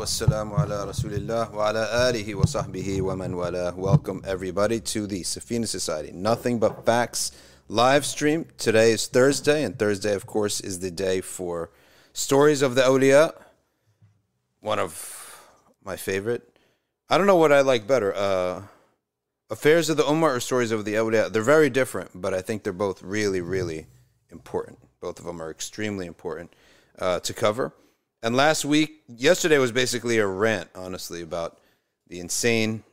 wassalamu ala rasulillah wa ala alihi wa sahbihi wa man wala. Welcome everybody to the Safina Society. Nothing but facts live stream. Today is Thursday, and Thursday, of course, is the day for stories of the awliya. One of my favorite. I don't know what I like better. Uh, affairs of the Ummah or stories of the awliya. They're very different, but I think they're both really, really important. Both of them are extremely important uh, to cover. And last week, yesterday was basically a rant, honestly, about the insane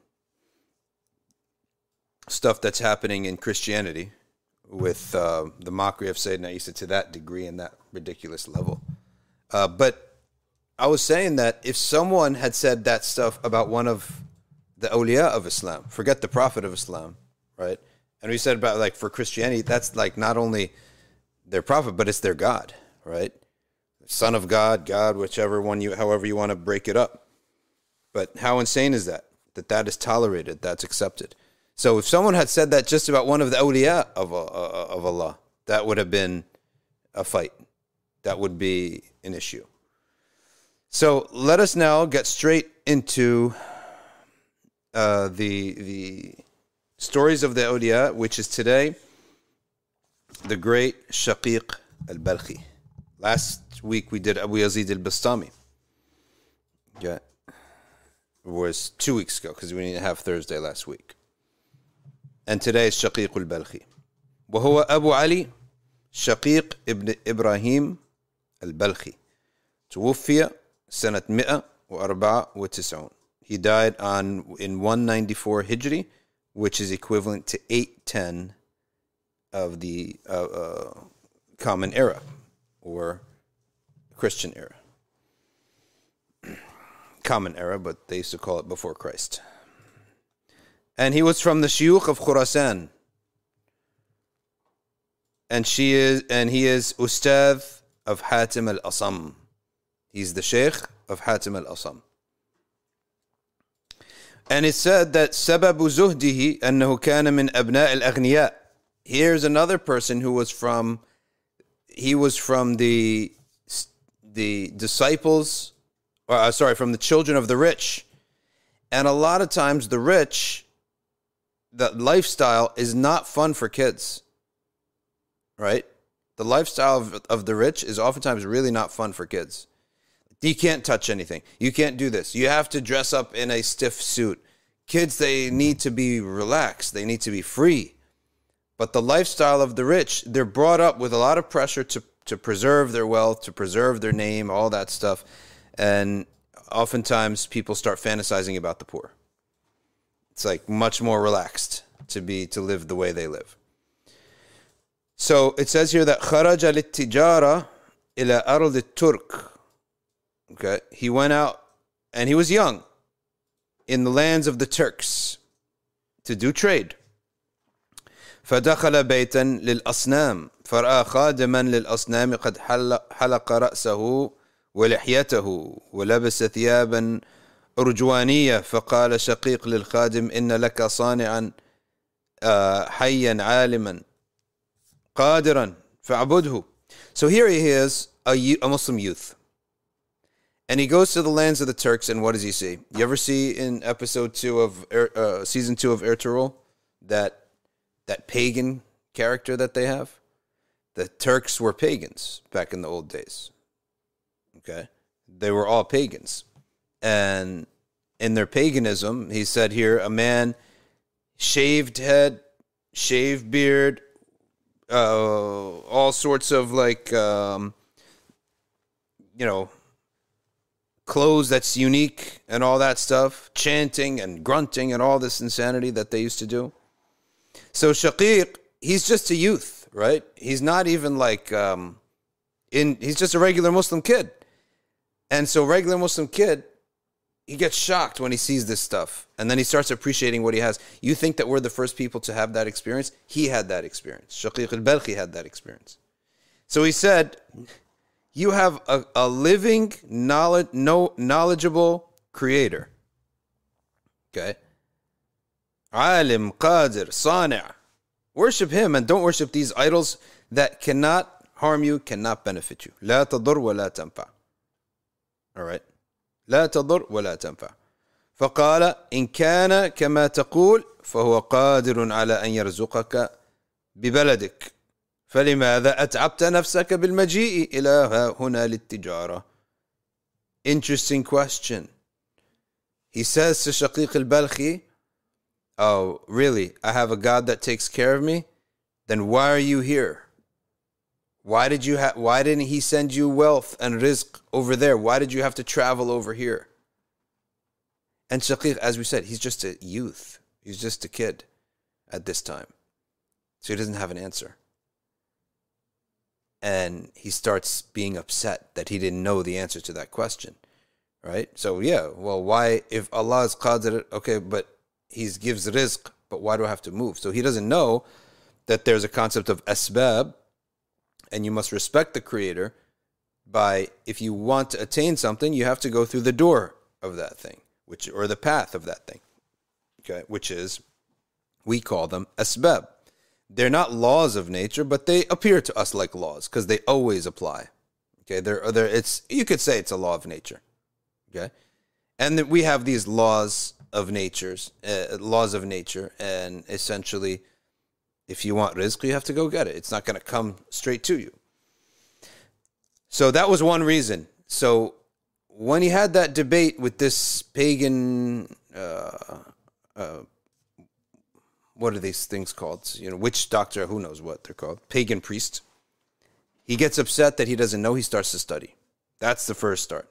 stuff that's happening in Christianity with uh, the mockery of Sayyidina Isa to that degree and that ridiculous level. Uh, but I was saying that if someone had said that stuff about one of the awliya of Islam, forget the Prophet of Islam, right? And we said about like for Christianity, that's like not only their prophet, but it's their God, right? Son of God, God, whichever one you, however you want to break it up. But how insane is that? That that is tolerated, that's accepted. So if someone had said that just about one of the awliya of, uh, of Allah, that would have been a fight. That would be an issue. So let us now get straight into uh, the the stories of the awliya, which is today the great Shaqiq al-Balkhi. Last week we did Abu Yazid al-Bastami. Yeah. It was two weeks ago because we didn't have Thursday last week. And today is Shaqiq al-Balkhi. وهو أبو علي شقيق ابن إبراهيم البلخي توفي سنة 194 He died on in 194 Hijri, which is equivalent to 810 of the uh, uh, Common Era or Christian era. Common era, but they used to call it before Christ. And he was from the Shuyukh of Khurasan. And she is and he is Ustadh of Hatim al Asam. He's the Sheikh of Hatim al Asam. And it said that سبب زهده أنه كان من أبناء الأغنياء. Here's another person who was from he was from the the disciples uh, sorry from the children of the rich. And a lot of times the rich the lifestyle is not fun for kids right? The lifestyle of, of the rich is oftentimes really not fun for kids. You can't touch anything. You can't do this. You have to dress up in a stiff suit. Kids they need to be relaxed. They need to be free. But the lifestyle of the rich, they're brought up with a lot of pressure to, to preserve their wealth, to preserve their name, all that stuff. And oftentimes people start fantasizing about the poor. It's like much more relaxed to be to live the way they live. So it says here that kharaja littijara ila ard turk. Okay, he went out and he was young in the lands of the Turks to do trade. فدخل بيتا للأصنام فرأى خادما للأصنام قد حلق رأسه ولحيته ولبس ثيابا أرجوانية فقال شقيق للخادم إن لك صانعا حيا عالما قادرا فاعبده So here he is, a, a Muslim youth. And he goes to the lands of the Turks, and what does he see? You ever see in episode two of uh, season two of Ertugrul that that pagan character that they have. The Turks were pagans back in the old days. Okay? They were all pagans. And in their paganism, he said here, a man shaved head, shaved beard, uh, all sorts of like, um, you know, clothes that's unique and all that stuff, chanting and grunting and all this insanity that they used to do. So Shaqiq, he's just a youth, right? He's not even like um, in. He's just a regular Muslim kid, and so regular Muslim kid, he gets shocked when he sees this stuff, and then he starts appreciating what he has. You think that we're the first people to have that experience? He had that experience. Shaqiq al-Balkhi had that experience. So he said, "You have a, a living, knowledge, no knowledgeable creator." Okay Alim, Qadir, Sani'. Worship him and don't worship these idols that cannot harm you, cannot benefit you. لا تضر ولا تنفع. All right. لا تضر ولا تنفع فقال إن كان كما تقول فهو قادر على أن يرزقك ببلدك فلماذا أتعبت نفسك بالمجيء إلى هنا للتجارة Interesting question. He says to Shaqiq al-Balkhi, Oh, really? I have a God that takes care of me? Then why are you here? Why did you ha- why didn't he send you wealth and rizq over there? Why did you have to travel over here? And Shaqiq, as we said, he's just a youth. He's just a kid at this time. So he doesn't have an answer. And he starts being upset that he didn't know the answer to that question. Right? So yeah, well why if Allah is qadir okay, but he gives rizq, but why do I have to move? So he doesn't know that there's a concept of asbab and you must respect the creator by if you want to attain something, you have to go through the door of that thing, which or the path of that thing. Okay, which is we call them asbab. They're not laws of nature, but they appear to us like laws because they always apply. Okay, there are they're it's you could say it's a law of nature. Okay, and we have these laws of natures, uh, laws of nature, and essentially, if you want rizq, you have to go get it. It's not going to come straight to you. So that was one reason. So when he had that debate with this pagan, uh, uh, what are these things called? You know, witch doctor, who knows what they're called, pagan priest. He gets upset that he doesn't know. He starts to study. That's the first start.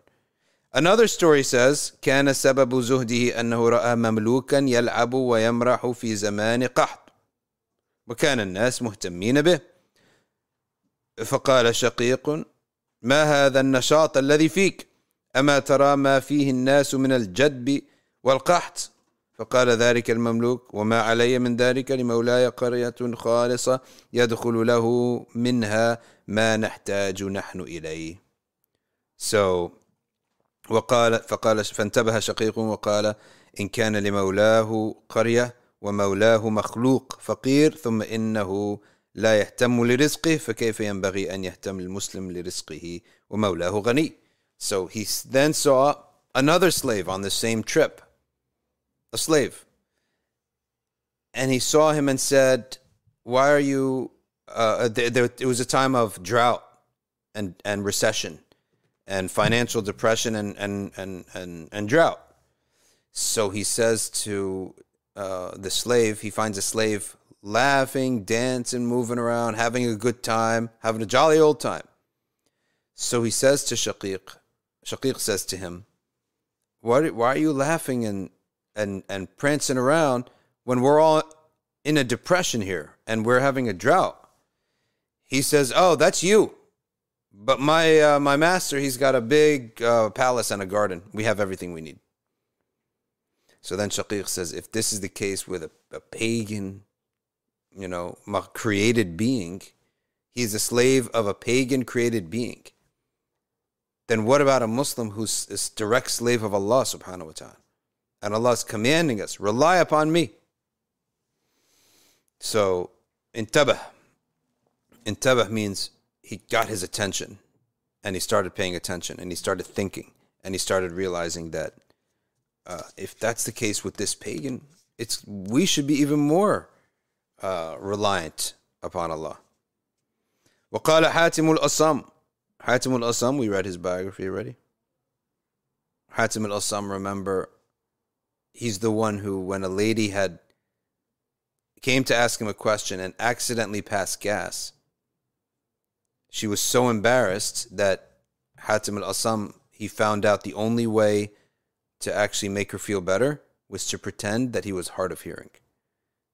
Another story says كان سبب زهده أنه رأى مملوكا يلعب ويمرح في زمان قحط وكان الناس مهتمين به فقال شقيق ما هذا النشاط الذي فيك أما ترى ما فيه الناس من الجدب والقحط فقال ذلك المملوك وما علي من ذلك لمولاي قرية خالصة يدخل له منها ما نحتاج نحن إليه So وقال فقال فانتبه شقيق وقال إن كان لمولاه قرية ومولاه مخلوق فقير ثم إنه لا يهتم لرزقه فكيف ينبغي أن يهتم المسلم لرزقه ومولاه غني So he then saw another slave on the same trip, a slave. And he saw him and said, Why are you? Uh, there, there, it was a time of drought and, and recession and financial depression and, and, and, and, and drought. So he says to uh, the slave, he finds a slave laughing, dancing, moving around, having a good time, having a jolly old time. So he says to Shaqiq, Shaqiq says to him, why, why are you laughing and, and, and prancing around when we're all in a depression here and we're having a drought? He says, Oh, that's you. But my uh, my master, he's got a big uh, palace and a garden. We have everything we need. So then Shaqiq says, if this is the case with a, a pagan, you know, created being, he's a slave of a pagan created being. Then what about a Muslim who's a direct slave of Allah subhanahu wa ta'ala? And Allah is commanding us, rely upon me. So, intabah. Intabah means he got his attention and he started paying attention and he started thinking and he started realizing that uh, if that's the case with this pagan, it's we should be even more uh, reliant upon Allah. وقال حاتم الأصم حاتم الأصم we read his biography already Hatim al-Asam remember he's the one who when a lady had came to ask him a question and accidentally passed gas she was so embarrassed that Hatim al Asam, he found out the only way to actually make her feel better was to pretend that he was hard of hearing.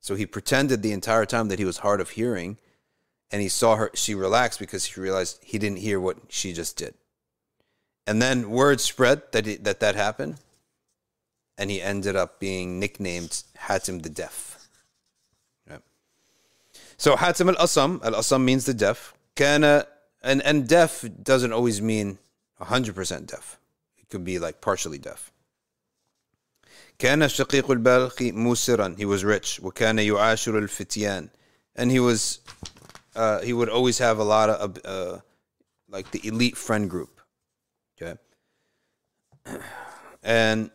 So he pretended the entire time that he was hard of hearing, and he saw her, she relaxed because he realized he didn't hear what she just did. And then word spread that he, that, that happened, and he ended up being nicknamed Hatim the Deaf. So Hatim al Asam, al Asam means the deaf. Kana and and deaf doesn't always mean 100% deaf. It could be like partially deaf. كان الشقيق البلخي موسرا he was rich وكان يعاشر الفتيان and he was uh, he would always have a lot of uh, like the elite friend group okay and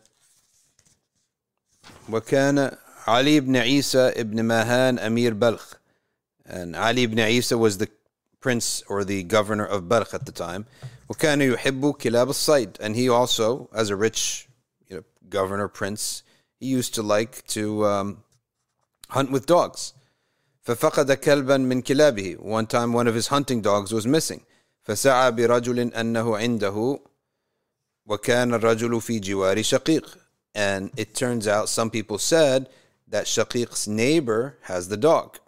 وكان علي ibn Isa ibn Mahan Amir Balkh. And Ali ibn Isa was the prince or the governor of Balkh at the time. وكان يحب كلاب الصيد. And he also, as a rich you know, governor, prince, he used to like to um, hunt with dogs. ففقد كلبا من كلابه. One time one of his hunting dogs was missing. فسعى برجل أنه عنده وكان الرجل في جوار شقيق. And it turns out some people said that Shaqiq's neighbor has the dog.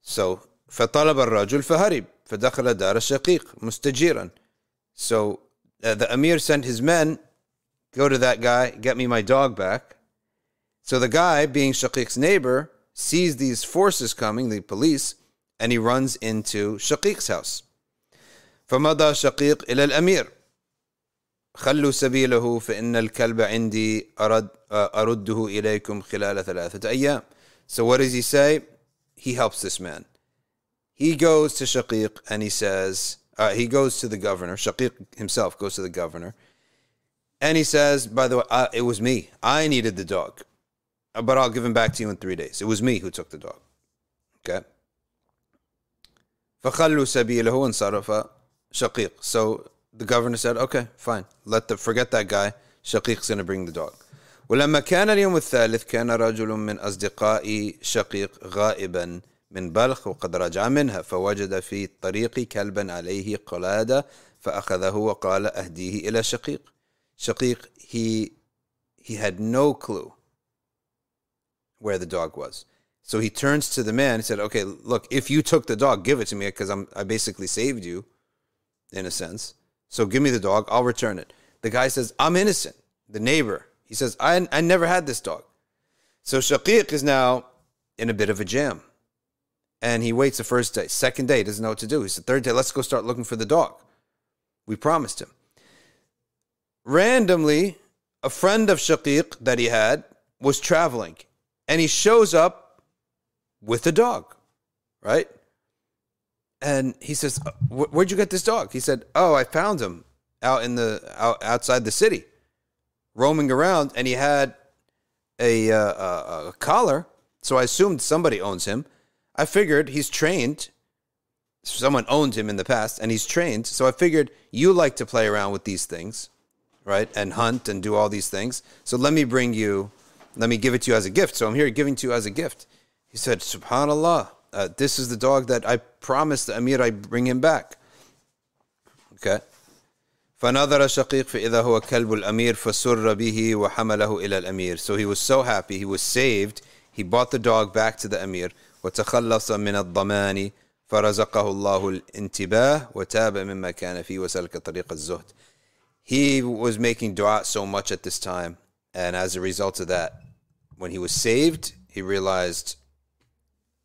So فطلب الرجل فهرب فدخل دار الشقيق مستجيرا. So uh, the Amir sent his men, go to that guy, get me my dog back. So the guy, being Shaqiq's neighbor, sees these forces coming, the police, and he runs into Shaqiq's house. فمضى شقيق إلى الأمير خلوا سبيله فإن الكلب عندي أرد أرده إليكم خلال ثلاثة أيام. So what does he say? He helps this man. He goes to Shaqiq and he says, uh, he goes to the governor. Shaqiq himself goes to the governor. And he says, by the way, uh, it was me. I needed the dog. Uh, but I'll give him back to you in three days. It was me who took the dog. Okay. فخلوا سبيله وانصرف شقيق. So the governor said, okay, fine. Let the forget that guy. شقيق's going to bring the dog. ولما كان اليوم الثالث كان رجل من أصدقاء شقيق غائبا من بلخ وقد رجع منها فوجد في الطريق كلبا عليه قلادة فأخذه وقال أهديه إلى شقيق شقيق he he had no clue where the dog was so he turns to the man and said okay look if you took the dog give it to me because I'm I basically saved you in a sense so give me the dog I'll return it the guy says I'm innocent the neighbor he says I I never had this dog so Shaqiq is now in a bit of a jam and he waits the first day. Second day, doesn't know what to do. He said, third day, let's go start looking for the dog. We promised him. Randomly, a friend of Shaqiq that he had was traveling, and he shows up with a dog, right? And he says, "Where'd you get this dog?" He said, "Oh, I found him out in the out, outside the city, roaming around, and he had a, uh, a, a collar. So I assumed somebody owns him." I figured he's trained. Someone owned him in the past and he's trained. So I figured you like to play around with these things, right? And hunt and do all these things. So let me bring you, let me give it to you as a gift. So I'm here giving to you as a gift. He said, Subhanallah, uh, this is the dog that I promised the Amir I bring him back. Okay. فنظر شقيق فإذا هو كلب الأمير فسر به وحمله إلى الأمير. So he was so happy, he was saved. He bought the dog back to the Amir. وتخلص من الضمان فرزقه الله الانتباه وتاب مما كان فيه وسلك طريق الزهد. He was making dua so much at this time, and as a result of that, when he was saved, he realized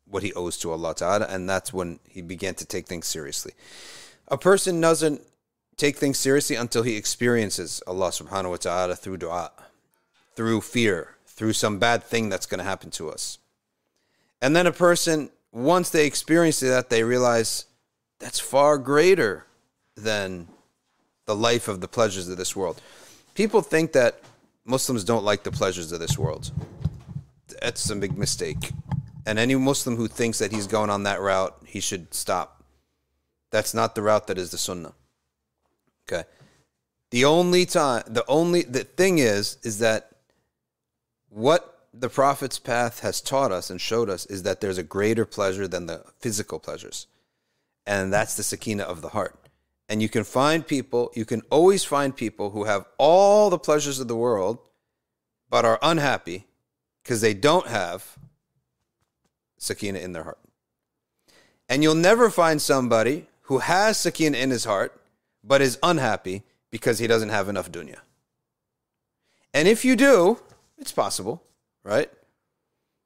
what he owes to Allah Ta'ala, and that's when he began to take things seriously. A person doesn't take things seriously until he experiences Allah Subhanahu wa Ta'ala through dua, through fear, through some bad thing that's going to happen to us. And then a person, once they experience that, they realize that's far greater than the life of the pleasures of this world. People think that Muslims don't like the pleasures of this world. That's a big mistake. And any Muslim who thinks that he's going on that route, he should stop. That's not the route that is the Sunnah. Okay. The only time, the only, the thing is, is that what the Prophet's path has taught us and showed us is that there's a greater pleasure than the physical pleasures. And that's the sakina of the heart. And you can find people, you can always find people who have all the pleasures of the world, but are unhappy because they don't have sakina in their heart. And you'll never find somebody who has sakina in his heart, but is unhappy because he doesn't have enough dunya. And if you do, it's possible right?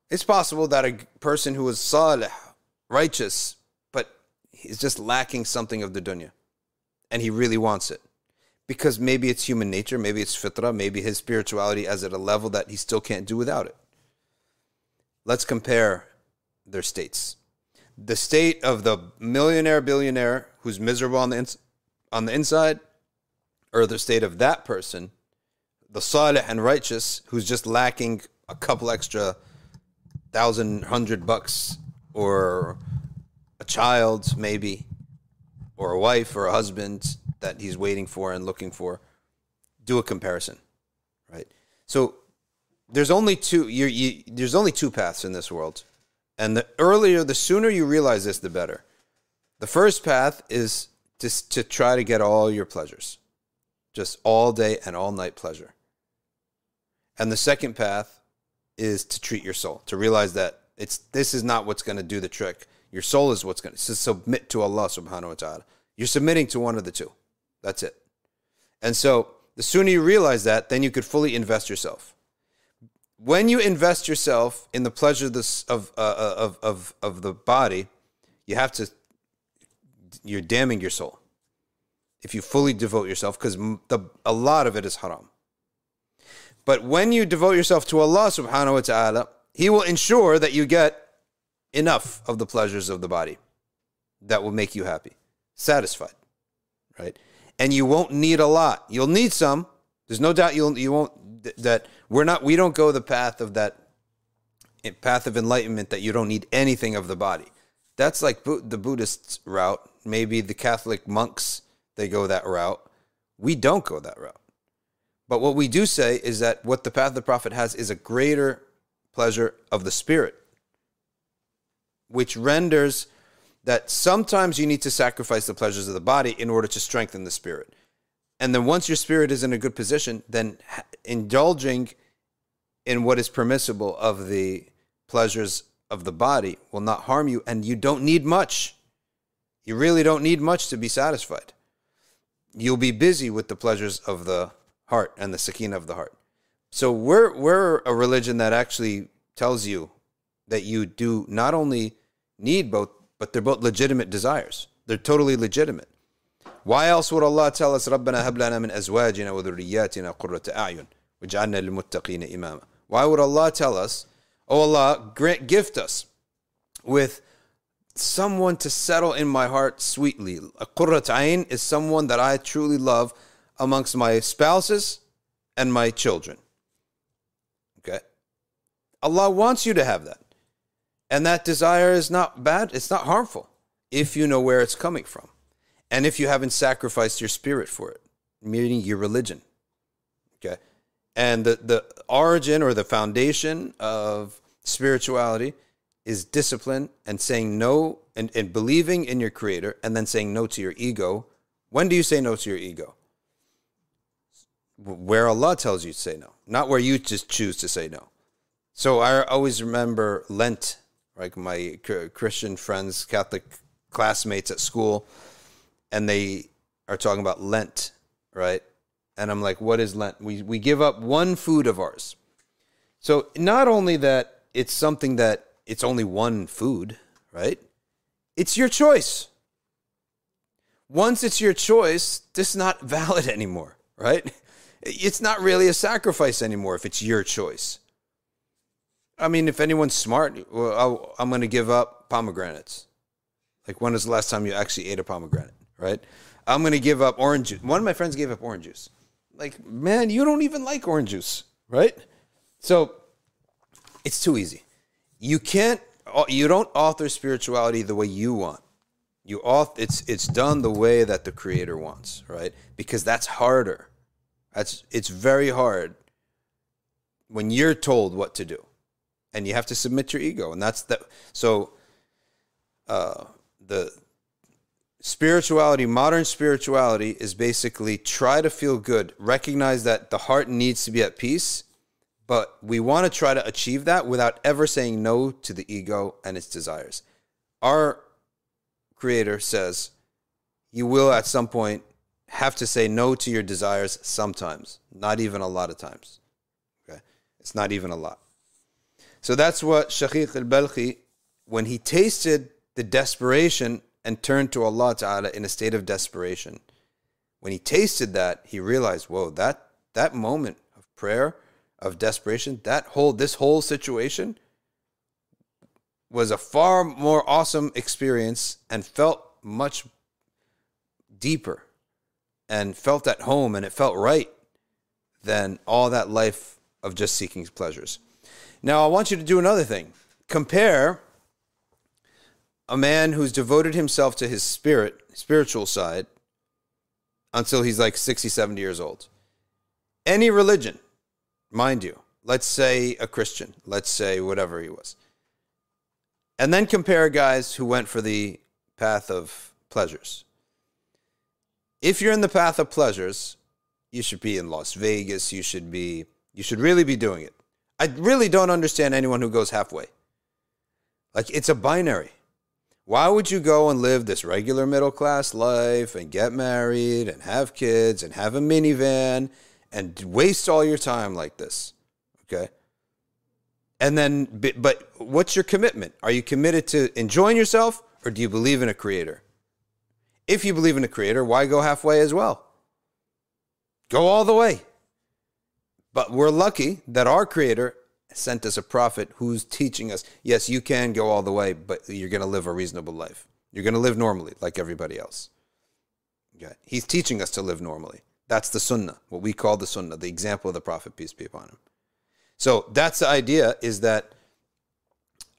It's possible that a person who is salih, righteous, but he's just lacking something of the dunya, and he really wants it. Because maybe it's human nature, maybe it's fitrah, maybe his spirituality is at a level that he still can't do without it. Let's compare their states. The state of the millionaire billionaire who's miserable on the ins- on the inside, or the state of that person the salih and righteous who's just lacking a couple extra thousand, hundred bucks or a child, maybe, or a wife or a husband that he's waiting for and looking for. Do a comparison, right? So there's only two. You, you, there's only two paths in this world, and the earlier, the sooner you realize this, the better. The first path is just to try to get all your pleasures, just all day and all night pleasure. And the second path is to treat your soul, to realize that it's this is not what's going to do the trick. Your soul is what's going to submit to Allah subhanahu wa ta'ala. You're submitting to one of the two. That's it. And so the sooner you realize that, then you could fully invest yourself. When you invest yourself in the pleasure of, uh, uh, of, of, of the body, you have to, you're damning your soul if you fully devote yourself because a lot of it is haram. But when you devote yourself to Allah subhanahu wa ta'ala, He will ensure that you get enough of the pleasures of the body that will make you happy, satisfied, right? And you won't need a lot. You'll need some. There's no doubt you'll you won't that we're not we don't go the path of that eh, path of enlightenment that you don't need anything of the body. That's like the Buddhist route. Maybe the Catholic monks they go that route. We don't go that route. But what we do say is that what the path of the Prophet has is a greater pleasure of the spirit, which renders that sometimes you need to sacrifice the pleasures of the body in order to strengthen the spirit. And then once your spirit is in a good position, then indulging in what is permissible of the pleasures of the body will not harm you, and you don't need much. You really don't need much to be satisfied. You'll be busy with the pleasures of the heart and the sakina of the heart. So we're we're a religion that actually tells you that you do not only need both, but they're both legitimate desires. They're totally legitimate. Why else would Allah tell us ربنا هب لنا من أزواجنا وذرياتنا قرة أعين وجعلنا للمتقين إماما Why would Allah tell us, oh Allah, grant, gift us with someone to settle in my heart sweetly. A qurrat ayn is someone that I truly love amongst my spouses and my children. Okay? Allah wants you to have that. And that desire is not bad, it's not harmful if you know where it's coming from. And if you haven't sacrificed your spirit for it, meaning your religion. Okay? And the, the origin or the foundation of spirituality is discipline and saying no and, and believing in your creator and then saying no to your ego. When do you say no to your ego? Where Allah tells you to say no, not where you just choose to say no. So I always remember Lent, like my Christian friends, Catholic classmates at school, and they are talking about Lent, right? And I'm like, what is Lent? We, we give up one food of ours. So not only that it's something that it's only one food, right? It's your choice. Once it's your choice, this is not valid anymore, right? It's not really a sacrifice anymore if it's your choice. I mean, if anyone's smart, well, i am going to give up pomegranates. Like, when was the last time you actually ate a pomegranate, right? I'm going to give up orange juice. One of my friends gave up orange juice. Like, man, you don't even like orange juice, right? So, it's too easy. You can't, you don't author spirituality the way you want. You author, it's, it's done the way that the creator wants, right? Because that's harder that's it's very hard when you're told what to do, and you have to submit your ego, and that's that. So, uh, the spirituality, modern spirituality, is basically try to feel good, recognize that the heart needs to be at peace, but we want to try to achieve that without ever saying no to the ego and its desires. Our Creator says, You will at some point have to say no to your desires sometimes, not even a lot of times. Okay? It's not even a lot. So that's what Shaqiq al Balkhi, when he tasted the desperation and turned to Allah Ta'ala in a state of desperation, when he tasted that, he realized, whoa, that, that moment of prayer, of desperation, that whole, this whole situation was a far more awesome experience and felt much deeper and felt at home and it felt right than all that life of just seeking pleasures. Now, I want you to do another thing. Compare a man who's devoted himself to his spirit, spiritual side, until he's like 60, 70 years old. Any religion, mind you, let's say a Christian, let's say whatever he was. And then compare guys who went for the path of pleasures. If you're in the path of pleasures, you should be in Las Vegas, you should be you should really be doing it. I really don't understand anyone who goes halfway. Like it's a binary. Why would you go and live this regular middle class life and get married and have kids and have a minivan and waste all your time like this? Okay. And then, but what's your commitment? Are you committed to enjoying yourself or do you believe in a creator? If you believe in a creator, why go halfway as well? Go all the way. But we're lucky that our creator sent us a prophet who's teaching us yes, you can go all the way, but you're going to live a reasonable life. You're going to live normally like everybody else. Okay. He's teaching us to live normally. That's the sunnah, what we call the sunnah, the example of the prophet, peace be upon him. So that's the idea is that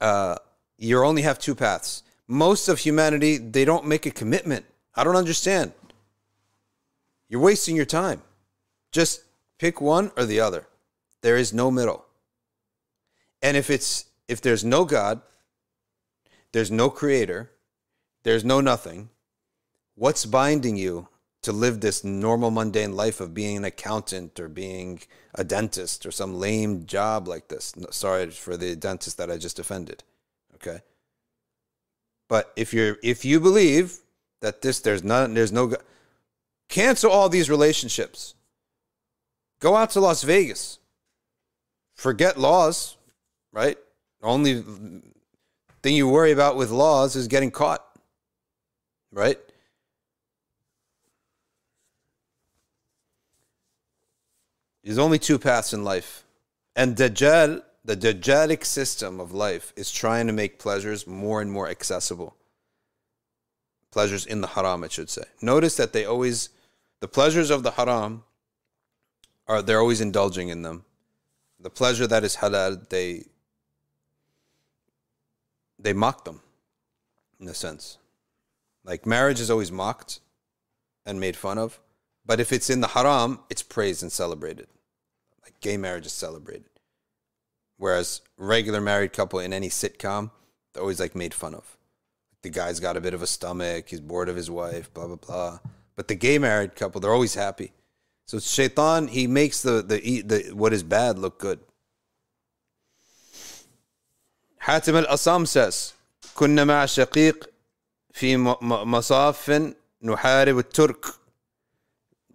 uh, you only have two paths. Most of humanity, they don't make a commitment. I don't understand. You're wasting your time. Just pick one or the other. There is no middle. And if it's if there's no God, there's no creator, there's no nothing, what's binding you to live this normal mundane life of being an accountant or being a dentist or some lame job like this? Sorry for the dentist that I just offended. Okay? But if you're if you believe that this there's none there's no cancel all these relationships. Go out to Las Vegas. Forget laws right? Only thing you worry about with laws is getting caught, right? There's only two paths in life. And Dajjal, the Dajjalic system of life, is trying to make pleasures more and more accessible. Pleasures in the haram, it should say. Notice that they always, the pleasures of the haram, are they're always indulging in them. The pleasure that is halal, they they mock them in a sense. Like marriage is always mocked and made fun of, but if it's in the haram, it's praised and celebrated. Like gay marriage is celebrated. Whereas regular married couple in any sitcom, they're always like made fun of the guy's got a bit of a stomach, he's bored of his wife, blah blah blah. But the gay married couple, they're always happy. So Shaitan, he makes the the, the what is bad look good. Hatim al-Asam says, "Kunna ma shaqiq fi masafin nuharib al-Turk."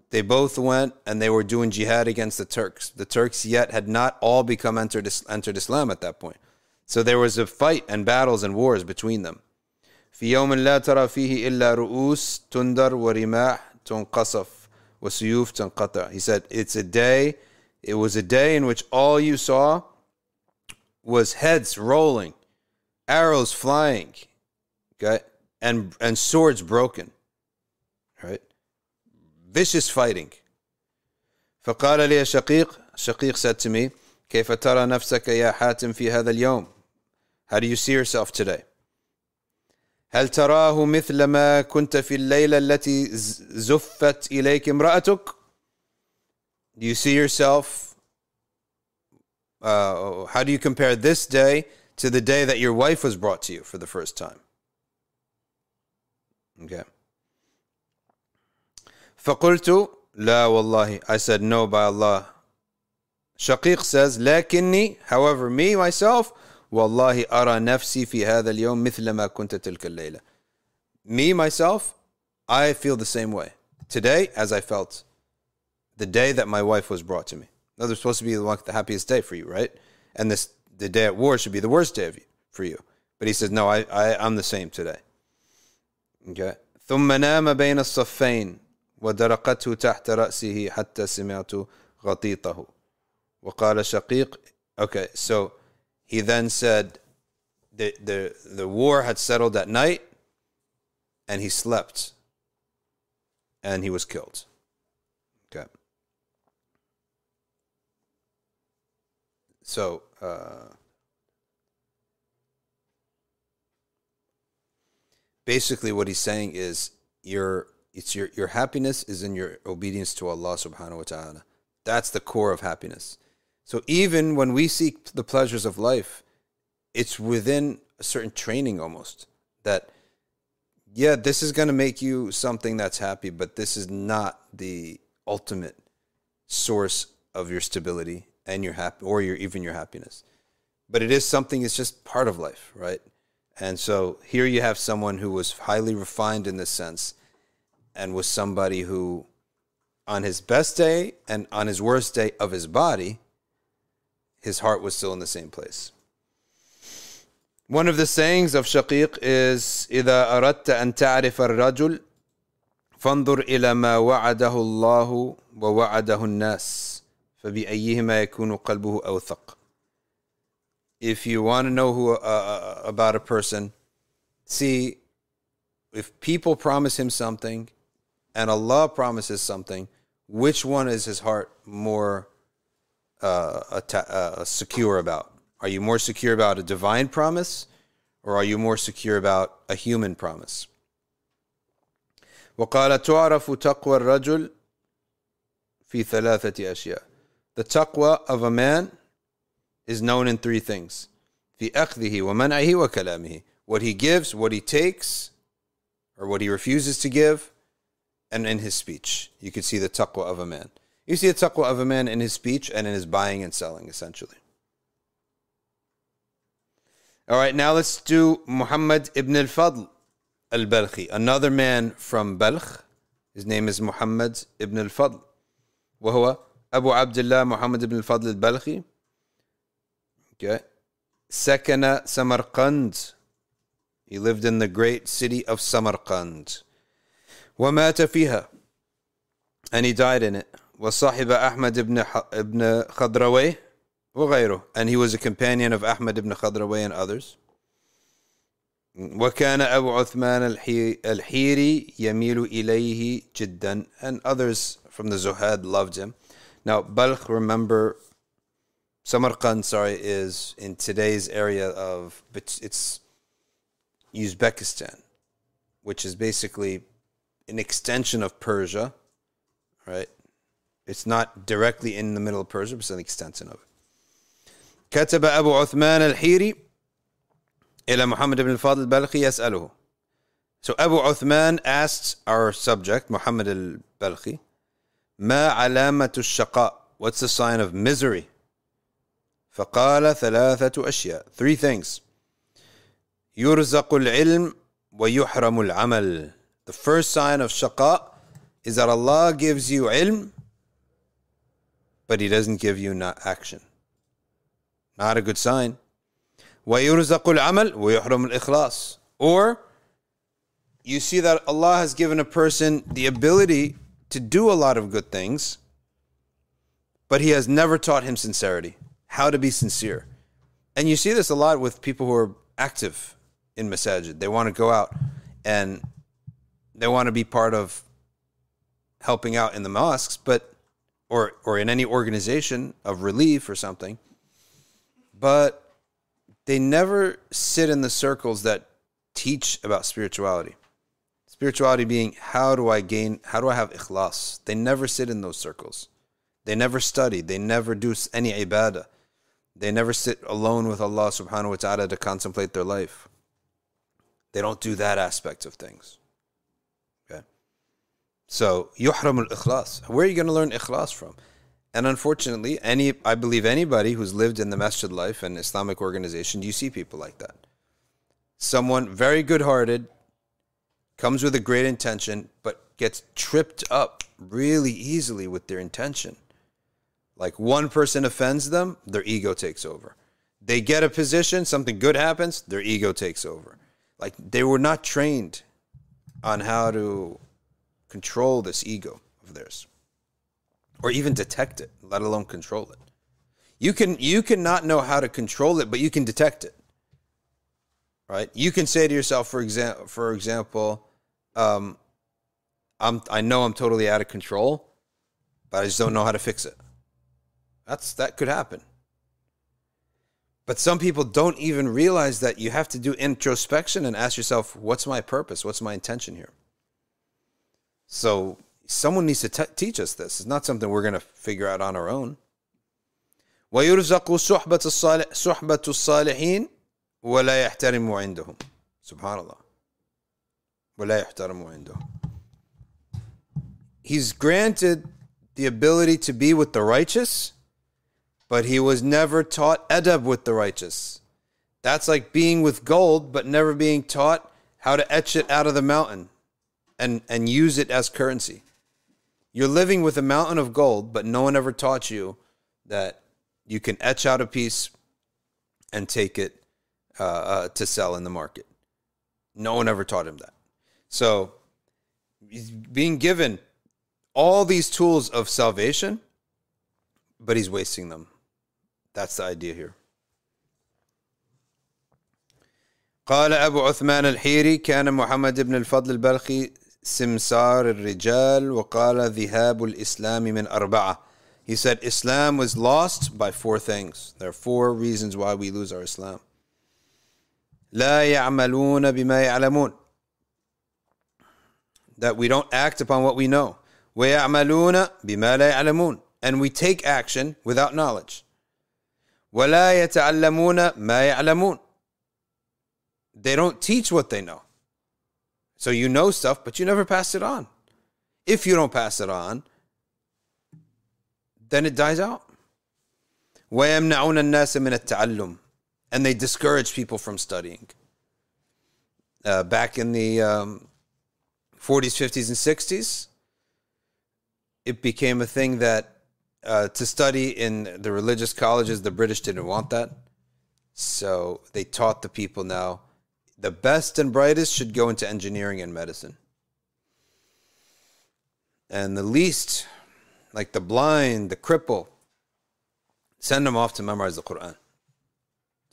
They both went and they were doing jihad against the Turks. The Turks yet had not all become entered entered Islam at that point. So there was a fight and battles and wars between them. في يوم لا ترى فيه إلا رؤوس تندر ورماح تنقصف وسيوف تنقطع. He said, it's a day, it was a day in which all you saw was heads rolling, arrows flying, okay, and and swords broken. Right? Vicious fighting. فقال لي شقيق شقيق said to me كيف ترى نفسك يا حاتم في هذا اليوم How do you see yourself today? هل تراه مثل ما كنت في الليلة التي زفت إليك امرأتك? Do you see yourself uh, how do you compare this day to the day that your wife was brought to you for the first time? Okay. فقلت لا والله I said no by Allah شقيق says لكني however me myself والله أرى نفسي في هذا اليوم مثل ما كنت تلك الليلة me myself I feel the same way today as I felt the day that my wife was brought to me those are supposed to be the, the happiest day for you, right? And this the day at war should be the worst day you, for you. But he says, no, I, I, I'm the same today. Okay. ثم نام بين الصفين ودرقته تحت رأسه حتى سمعت غطيطه وقال شقيق okay so he then said the, the, the war had settled at night and he slept and he was killed okay So, uh, basically, what he's saying is your it's your your happiness is in your obedience to Allah Subhanahu wa Taala. That's the core of happiness. So even when we seek the pleasures of life, it's within a certain training almost that yeah, this is going to make you something that's happy, but this is not the ultimate source of your stability and your happy or your even your happiness. But it is something it's just part of life, right? And so here you have someone who was highly refined in this sense and was somebody who on his best day and on his worst day of his body his heart was still in the same place. One of the sayings of Shaqiq is إذا أردت أن تعرف الرجل فانظر إلى ما وعده الله ووعده الناس فبأيهما يكون قلبه أوثق If you want to know who uh, uh, about a person, see if people promise him something and Allah promises something, which one is his heart more uh, uh, secure about? Are you more secure about a divine promise or are you more secure about a human promise? وقال تعرف تقوى الرجل في ثلاثة أشياء. The taqwa of a man is known in three things. في أخذه ومنعه وكلامه. What he gives, what he takes, or what he refuses to give, and in his speech. You could see the taqwa of a man. You see the taqwa of a man in his speech and in his buying and selling, essentially. All right, now let's do Muhammad ibn al-Fadl al-Balkhi, another man from Balkh. His name is Muhammad ibn al-Fadl. وهو أبو عبد الله محمد بن الفضل البلخي. Okay. سكن سمرقند. He lived in the great city of Samarkand. ومات فيها. And he died in it. وصاحب أحمد بن ابن خضروي وغيره and he was a companion of Ahmad ibn Khadrawi and others. وكان أبو عثمان الحيري يميل إليه جدا and others from the Zuhad loved him. Now Balkh, remember Samarkand sorry is in today's area of it's Uzbekistan which is basically an extension of Persia right? it's not directly in the middle of Persia, but it's an extension of it. كتب أبو عثمان الحيري إلى محمد بن الفاضل البلخي يسأله. So Abu Uthman asked our subject, Muhammad al-Balkhi, ما علامة الشقاء? What's the sign of misery? فقال ثلاثة أشياء. Three things. يرزق العلم ويحرم العمل. The first sign of shaqa is that Allah gives you ilm but he doesn't give you not action. Not a good sign. ويرزق العمل ويحرم الإخلاص. Or you see that Allah has given a person the ability to do a lot of good things, but He has never taught him sincerity, how to be sincere. And you see this a lot with people who are active in masajid. They want to go out and they want to be part of helping out in the mosques, but or or in any organization of relief or something but they never sit in the circles that teach about spirituality. Spirituality being how do i gain how do i have ikhlas? They never sit in those circles. They never study. They never do any ibadah. They never sit alone with allah subhanahu wa ta'ala to contemplate their life. They don't do that aspect of things so yuhram al-ikhlas. Where are you going to learn ikhlas from? And unfortunately, any I believe anybody who's lived in the masjid life and Islamic organization, you see people like that. Someone very good-hearted comes with a great intention, but gets tripped up really easily with their intention. Like one person offends them, their ego takes over. They get a position, something good happens, their ego takes over. Like they were not trained on how to control this ego of theirs or even detect it let alone control it you can you cannot know how to control it but you can detect it right you can say to yourself for example for example um, I'm, i know i'm totally out of control but i just don't know how to fix it that's that could happen But some people don't even realize that you have to do introspection and ask yourself, what's my purpose? What's my intention here? So someone needs to t- teach us this. It's not something we're going to figure out on our own. ويرزق صحبة الصالح صحبة الصالحين ولا يحترم عندهم سبحان الله ولا يحترم عندهم He's granted the ability to be with the righteous but he was never taught adab with the righteous. That's like being with gold, but never being taught how to etch it out of the mountain and, and use it as currency. You're living with a mountain of gold, but no one ever taught you that you can etch out a piece and take it uh, uh, to sell in the market. No one ever taught him that. So, he's being given all these tools of salvation, but he's wasting them. That's the idea here. قال أبو عثمان الحيري كان محمد بن الفضل البلخي سمسار الرجال وقال ذهاب الإسلام من أربعة He said Islam was lost by four things. There are four reasons why we lose our Islam. لا يعملون بما يعلمون That we don't act upon what we know. ويعملون بما لا يعلمون And we take action without knowledge. ولا يتعلمون ما يعلمون They don't teach what they know. So you know stuff, but you never pass it on. If you don't pass it on, then it dies out. ويمنعون الناس من التعلم and they discourage people from studying. Uh, back in the um, 40s, 50s, and 60s, it became a thing that uh, to study in the religious colleges, the British didn't want that. So they taught the people now the best and brightest should go into engineering and medicine. And the least, like the blind, the cripple, send them off to memorize the Quran.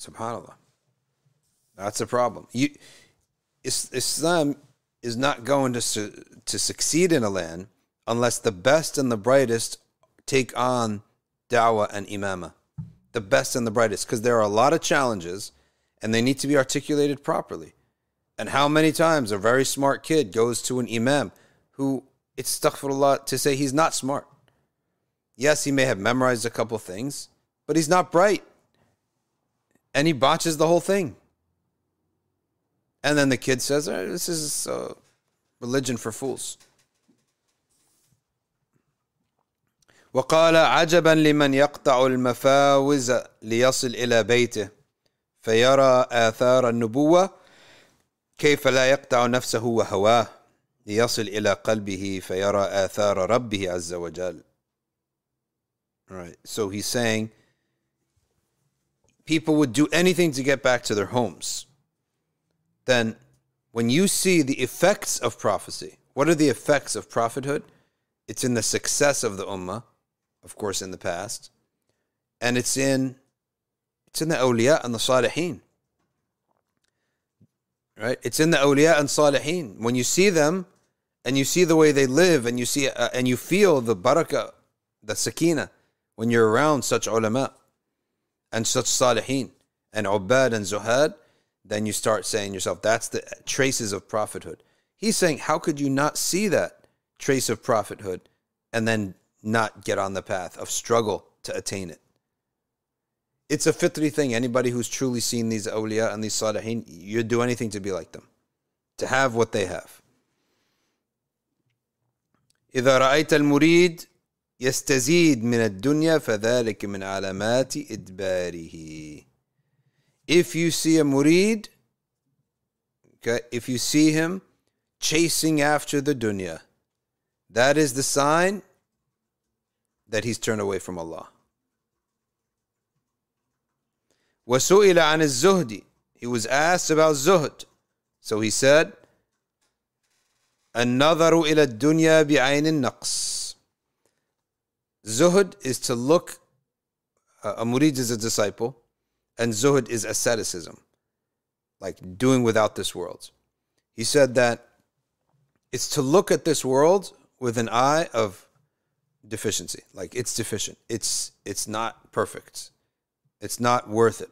Subhanallah. That's the problem. You, Islam is not going to, su- to succeed in a land unless the best and the brightest take on da'wah and imama, the best and the brightest, because there are a lot of challenges and they need to be articulated properly. And how many times a very smart kid goes to an imam who it's astaghfirullah to say he's not smart. Yes, he may have memorized a couple things, but he's not bright. And he botches the whole thing. And then the kid says, oh, This is uh, religion for fools. وقال عجبا لمن يقطع المفاوز ليصل الى بيته فيرى اثار النبوه كيف لا يقطع نفسه وهواه ليصل الى قلبه فيرى اثار ربه عز وجل Right. So he's saying people would do anything to get back to their homes. Then when you see the effects of prophecy, what are the effects of prophethood? It's in the success of the ummah of course, in the past, and it's in it's in the awliya and the salihin. Right? It's in the awliya and salihin. When you see them, and you see the way they live, and you see uh, and you feel the barakah, the sakina, when you're around such ulama and such salihin and ubad and zuhad, then you start saying yourself, that's the traces of prophethood. He's saying, how could you not see that trace of prophethood and then not get on the path of struggle to attain it It's a fitri thing. Anybody who's truly seen these awliya and these salihin, you'd do anything to be like them, to have what they have. إذا رأيت المريد يستزيد من الدنيا فذلك من علامات إدباره. If you see a murid, okay, if you see him chasing after the dunya, that is the sign that he's turned away from Allah. وسئل عن الزهد He was asked about zuhd. So he said, النظر إلى الدنيا بعين النقص. Zuhd is to look, uh, a murid is a disciple, and zuhd is asceticism, like doing without this world. He said that it's to look at this world with an eye of deficiency. Like it's deficient. It's it's not perfect. It's not worth it.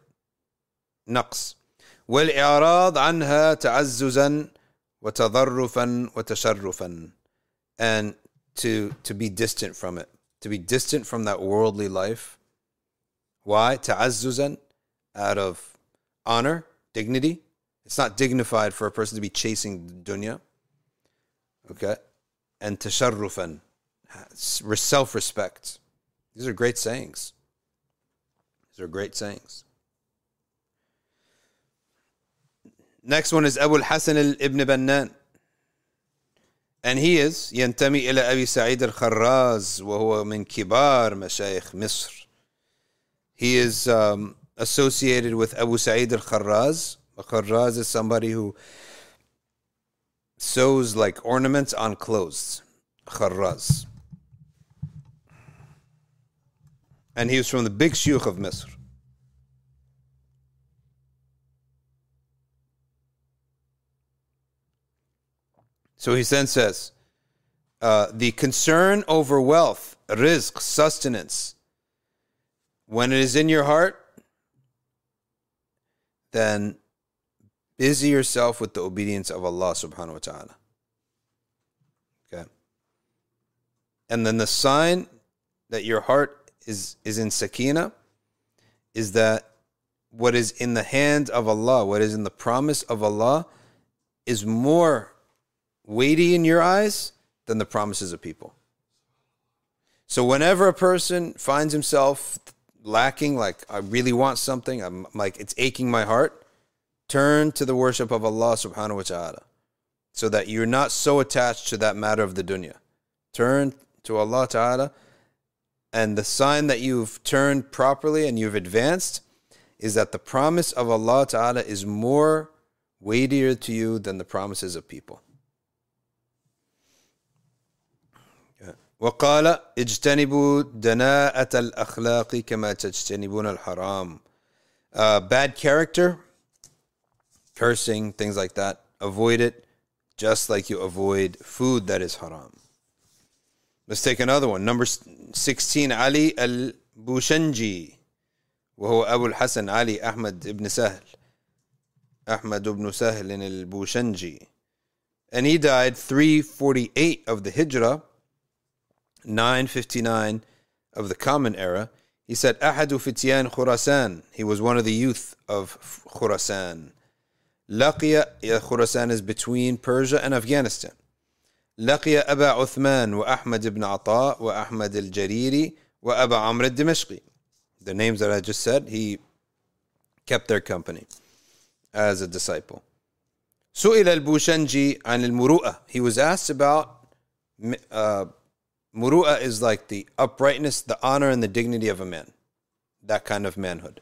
نقص والإعراض عنها تعززا وتظرفا وتشرفا and to to be distant from it to be distant from that worldly life why تعززا out of honor dignity it's not dignified for a person to be chasing dunya okay and tasharrufan self-respect these are great sayings these are great sayings Next one is Abu al-Hasan ibn Bannan. And he is ينتمي إلى أبي سعيد الخراز وهو من كبار مشايخ مصر. He is um, associated with Abu Sa'id al-Kharraz. Kharraz is somebody who sews like ornaments on clothes. Kharraz. And he was from the big shuyukh of Misr. So he then says, uh, the concern over wealth, rizq, sustenance, when it is in your heart, then busy yourself with the obedience of Allah subhanahu wa ta'ala. Okay. And then the sign that your heart is, is in sakina is that what is in the hand of Allah, what is in the promise of Allah, is more weighty in your eyes than the promises of people. So whenever a person finds himself lacking, like I really want something, I'm like it's aching my heart, turn to the worship of Allah subhanahu wa ta'ala. So that you're not so attached to that matter of the dunya. Turn to Allah ta'ala. And the sign that you've turned properly and you've advanced is that the promise of Allah ta'ala is more weightier to you than the promises of people. وقال اجتنبوا دناءة الأخلاق كما تجتنبون الحرام uh, bad character cursing things like that avoid it just like you avoid food that is haram let's take another one number 16 علي البوشنجي وهو أبو الحسن علي أحمد بن سهل أحمد بن سهل البوشنجي and he died 348 of the hijrah 959 of the Common Era, he said, Ahadu Fityan Khurasan. He was one of the youth of Khurasan. Laqiya, Khurasan is between Persia and Afghanistan. لقي أبا عثمان وأحمد بن عطاء وأحمد الجريري وأبا عمرو الدمشقي. The names that I just said, he kept their company as a disciple. سئل البوشنجي عن المروءة. He was asked about uh, Muru'a is like the uprightness, the honor, and the dignity of a man. That kind of manhood.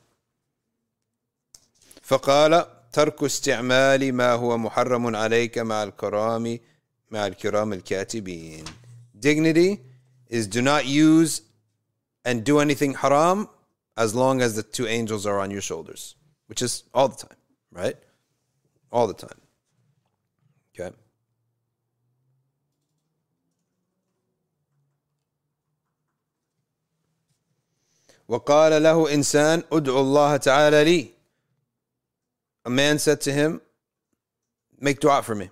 فقال ترك استعمال ما هو محرم عليك مع الكرام مع الكرام الكاتبين. Dignity is do not use and do anything haram as long as the two angels are on your shoulders, which is all the time, right? All the time. وقال له إنسان ادعو الله تعالى لي A man said to him, make dua for me.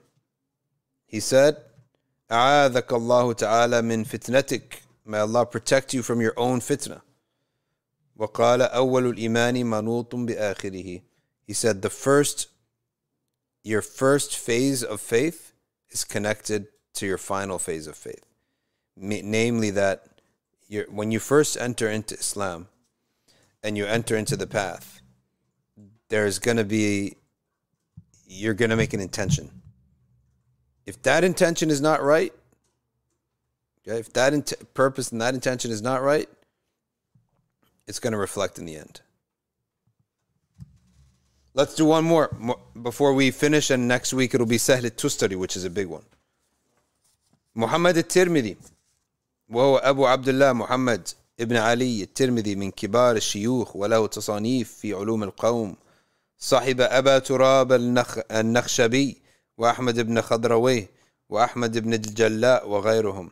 He said, أعاذك الله تعالى من فتنتك May Allah protect you from your own fitna. وقال أول الإيمان منوط بآخره He said the first your first phase of faith is connected to your final phase of faith. Namely that you're, when you first enter into Islam and you enter into the path, there's going to be, you're going to make an intention. If that intention is not right, okay, if that int- purpose and that intention is not right, it's going to reflect in the end. Let's do one more before we finish, and next week it'll be Sahl Tustari, which is a big one. Muhammad al-Tirmidhi. وهو أبو عبد الله محمد ابن علي الترمذي من كبار الشيوخ وله تصانيف في علوم القوم. صاحب أبا تراب النخ النخشبي وأحمد بن خضرويه وأحمد بن الجلاء وغيرهم.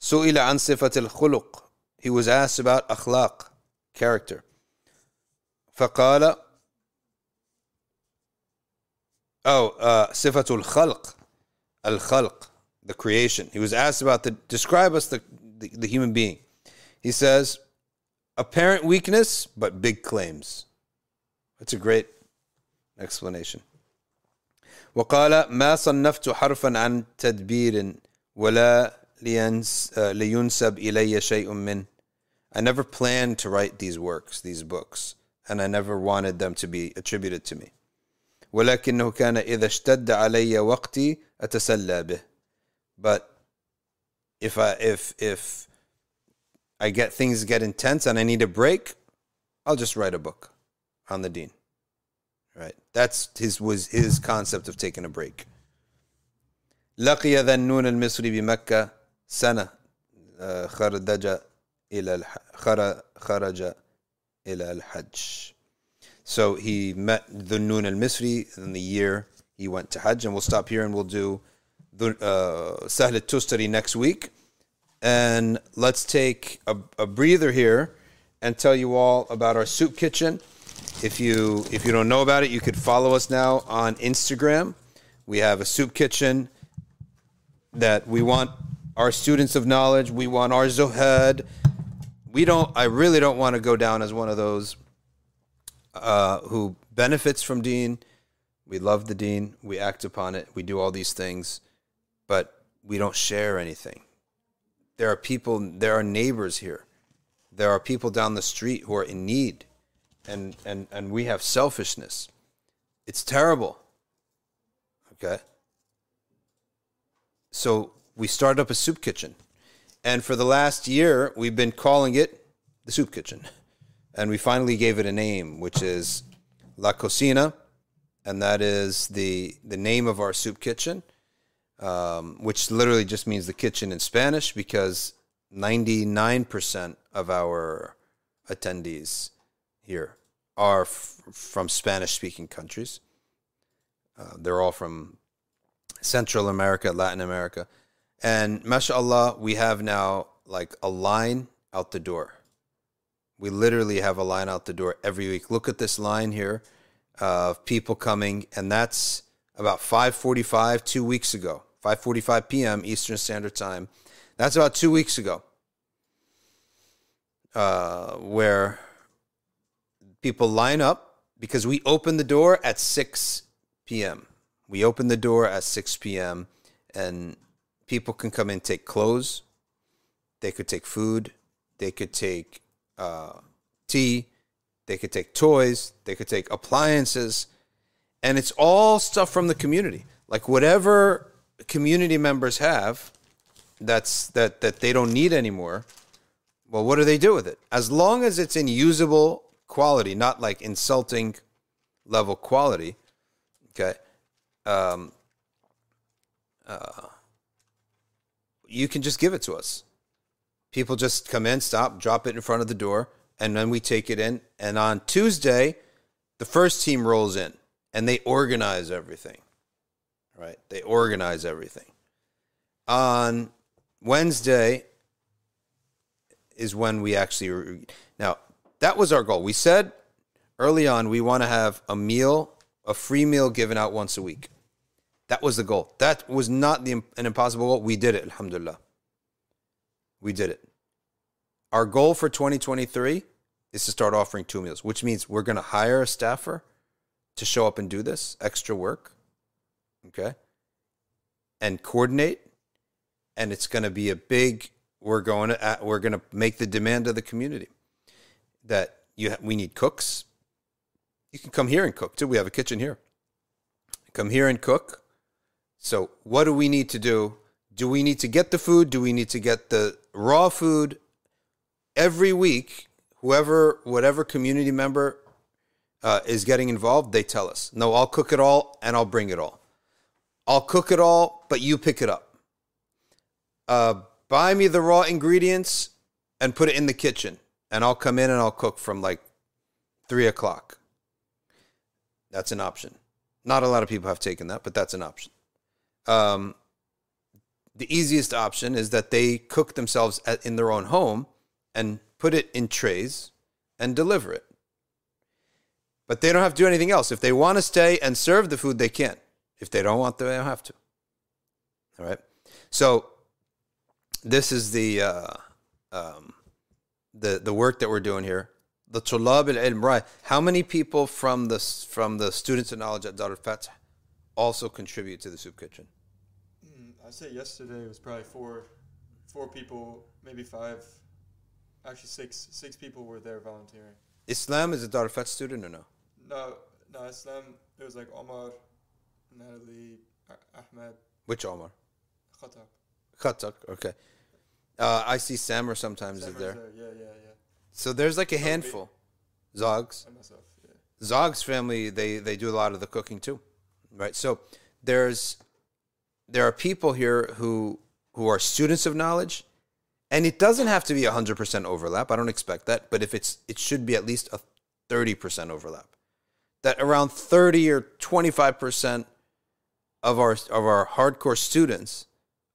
سئل عن صفة الخلق. He was asked about أخلاق character. فقال Oh, uh, khalq, al khalq, the creation. He was asked about the describe us the, the, the human being. He says, apparent weakness, but big claims. That's a great explanation. وقال ما صنفت حرفا عن تدبير ولا لينسب إلي شيء من I never planned to write these works, these books, and I never wanted them to be attributed to me. ولكنه كان إذا اشتد علي وقتي أتسلى به. But if I if if I get things get intense and I need a break, I'll just write a book on the deen. Right. That's his was his concept of taking a break. لقي ذنون المصري بمكة سنة خرج إلى خرج إلى الحج. So he met Dhun-Nun al Misri in the year he went to Hajj, and we'll stop here and we'll do uh, Sahl Tustari next week. And let's take a, a breather here and tell you all about our soup kitchen. If you if you don't know about it, you could follow us now on Instagram. We have a soup kitchen that we want our students of knowledge. We want our Zuhad. We don't. I really don't want to go down as one of those uh, who benefits from deen. We love the deen. We act upon it. We do all these things, but we don't share anything. There are people. There are neighbors here. There are people down the street who are in need and and and we have selfishness. It's terrible. Okay? So we started up a soup kitchen. And for the last year, we've been calling it the soup kitchen. And we finally gave it a name, which is La Cocina, and that is the the name of our soup kitchen, um, which literally just means the kitchen in Spanish because 99% of our attendees here are f- from Spanish speaking countries. Uh, they're all from Central America, Latin America. And mashallah, we have now like a line out the door. We literally have a line out the door every week. Look at this line here of people coming, and that's about 5:45 two weeks ago, 5:45 p.m. Eastern Standard Time. That's about two weeks ago, uh, where people line up because we open the door at 6 p.m. We open the door at 6 p.m. and people can come in take clothes. They could take food. They could take uh, tea. They could take toys. They could take appliances. And it's all stuff from the community. Like whatever community members have that's that that they don't need anymore. Well, what do they do with it? As long as it's in usable quality, not like insulting level quality. Okay. Um, uh, you can just give it to us. People just come in, stop, drop it in front of the door, and then we take it in. And on Tuesday, the first team rolls in and they organize everything. Right? They organize everything. On Wednesday is when we actually now that was our goal. We said early on we want to have a meal, a free meal given out once a week. That was the goal. That was not the, an impossible goal. We did it, alhamdulillah. We did it. Our goal for 2023 is to start offering two meals, which means we're going to hire a staffer to show up and do this extra work. Okay. And coordinate. And it's going to be a big, we're going to, uh, we're going to make the demand of the community that you ha- we need cooks. You can come here and cook too. We have a kitchen here. Come here and cook. So, what do we need to do? Do we need to get the food? Do we need to get the raw food every week? Whoever, whatever community member uh, is getting involved, they tell us. No, I'll cook it all and I'll bring it all. I'll cook it all, but you pick it up. Uh, buy me the raw ingredients and put it in the kitchen and I'll come in and I'll cook from like three o'clock. That's an option. Not a lot of people have taken that, but that's an option. Um, the easiest option is that they cook themselves at, in their own home and put it in trays and deliver it. But they don't have to do anything else. If they want to stay and serve the food, they can. If they don't want to, they don't have to. All right. So this is the uh, um, the the work that we're doing here. The tulab al ilm, right? How many people from the from the students of knowledge at Dar al Fath also contribute to the soup kitchen? Mm, I say yesterday it was probably four, four people, maybe five, actually six. Six people were there volunteering. Islam is a Dar al Fath student or no? No, no, Islam. It was like Omar, Natalie, Ah- Ahmed, Which Omar? Khatak. Khatak. Okay. Uh, I see Samar sometimes is Samar's there. Yeah, yeah, yeah. So there's like a handful. Zogs. Myself. Yeah. Zog's family they they do a lot of the cooking too, right? So there's there are people here who who are students of knowledge, and it doesn't have to be hundred percent overlap. I don't expect that, but if it's it should be at least a thirty percent overlap. That around thirty or twenty five percent of our of our hardcore students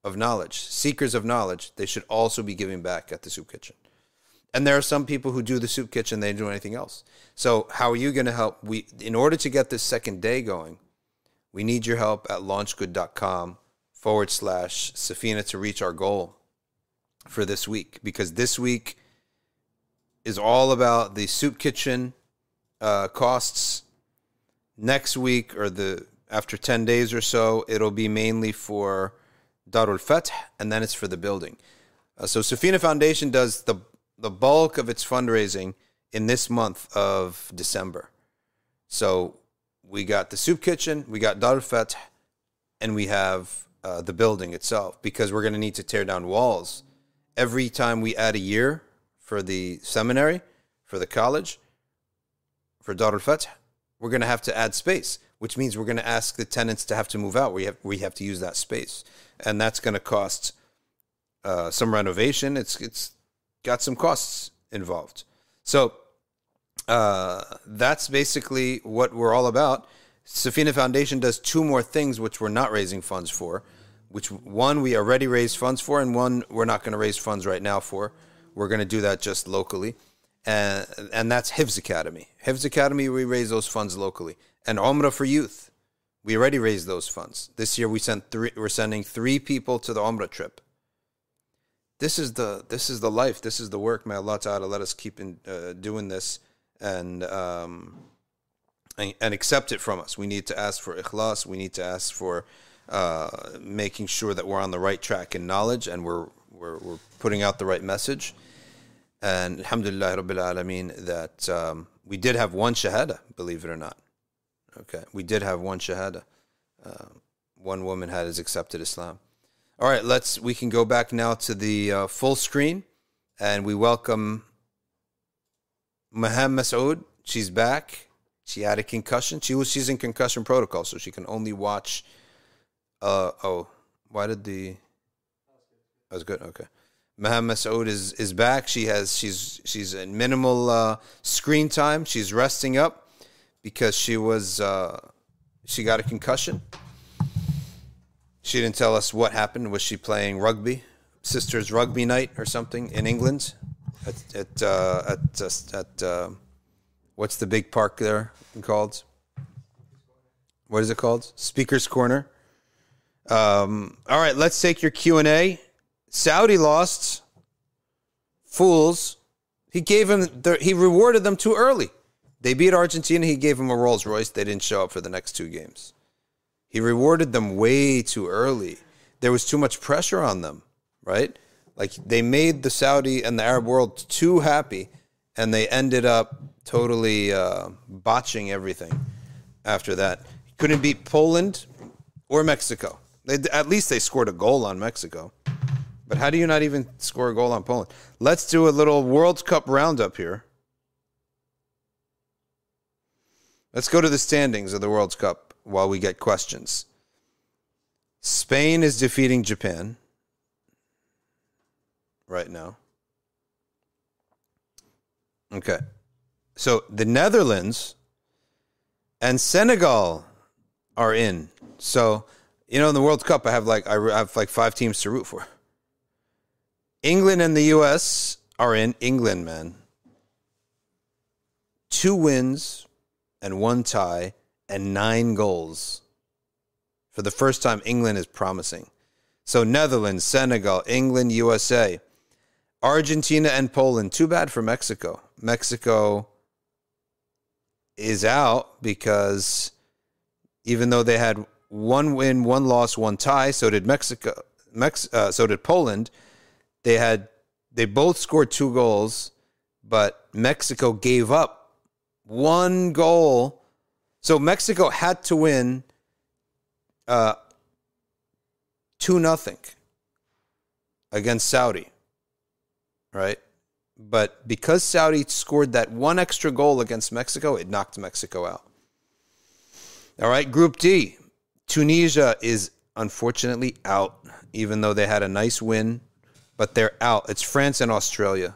of knowledge, seekers of knowledge, they should also be giving back at the soup kitchen. And there are some people who do the soup kitchen, they don't do anything else. So how are you going to help? We, in order to get this second day going, we need your help at launchgood.com forward slash Safina to reach our goal for this week. Because this week is all about the soup kitchen uh, costs. Next week or the after 10 days or so, it'll be mainly for Darul Fath, and then it's for the building. Uh, so Safina Foundation does the the bulk of its fundraising in this month of December. So we got the soup kitchen, we got Darul Fath, and we have uh, the building itself because we're going to need to tear down walls every time we add a year for the seminary, for the college, for Darul Fath. We're going to have to add space, which means we're going to ask the tenants to have to move out. We have we have to use that space, and that's going to cost uh, some renovation. It's it's got some costs involved. So uh, that's basically what we're all about. Safina Foundation does two more things which we're not raising funds for. Which one we already raised funds for, and one we're not going to raise funds right now for. We're going to do that just locally, and and that's Hifz Academy. Hifz Academy we raise those funds locally, and Umrah for youth. We already raised those funds. This year we sent three. We're sending three people to the Umrah trip this is the this is the life. This is the work. May Allah Taala let us keep in, uh, doing this and um, and, and accept it from us. We need to ask for ikhlas. We need to ask for uh, making sure that we're on the right track in knowledge and we're we're, we're putting out the right message. And Alhamdulillah Rabbil Alameen that um, we did have one shahada, believe it or not. Okay, we did have one shahada. Uh, one woman had has accepted Islam. All right, let's. We can go back now to the uh, full screen, and we welcome Maham Masood. She's back. She had a concussion. She was. She's in concussion protocol, so she can only watch. Uh oh, why did the? That was good. Okay, Maham Masood is is back. She has. She's she's in minimal uh, screen time. She's resting up because she was. Uh, she got a concussion. She didn't tell us what happened. Was she playing rugby, sisters rugby night or something in England? At at uh, at uh, at uh, what's the big park there called? What is it called? Speaker's Corner. Um, all right, let's take your Q and A. Saudi lost. Fools. He gave him. The, he rewarded them too early. They beat Argentina. He gave them a Rolls Royce. They didn't show up for the next two games. He rewarded them way too early. There was too much pressure on them, right? Like they made the Saudi and the Arab world too happy, and they ended up totally uh, botching everything after that. Couldn't beat Poland or Mexico. They, at least they scored a goal on Mexico. But how do you not even score a goal on Poland? Let's do a little World Cup roundup here. Let's go to the standings of the World Cup while we get questions. Spain is defeating Japan right now. Okay. So the Netherlands and Senegal are in. So, you know, in the World Cup, I have like I have like five teams to root for. England and the U.S. are in. England, man, two wins and one tie and nine goals. For the first time, England is promising. So Netherlands, Senegal, England, USA, Argentina, and Poland. Too bad for Mexico. Mexico is out because even though they had one win, one loss, one tie, so did Mexico. Mex- uh, so did Poland. They had they both scored two goals, but Mexico gave up one goal. So Mexico had to win uh, two nothing against Saudi, right? But because Saudi scored that one extra goal against Mexico, it knocked Mexico out. All right, Group D. Tunisia is unfortunately out, even though they had a nice win, but they're out. It's France and Australia.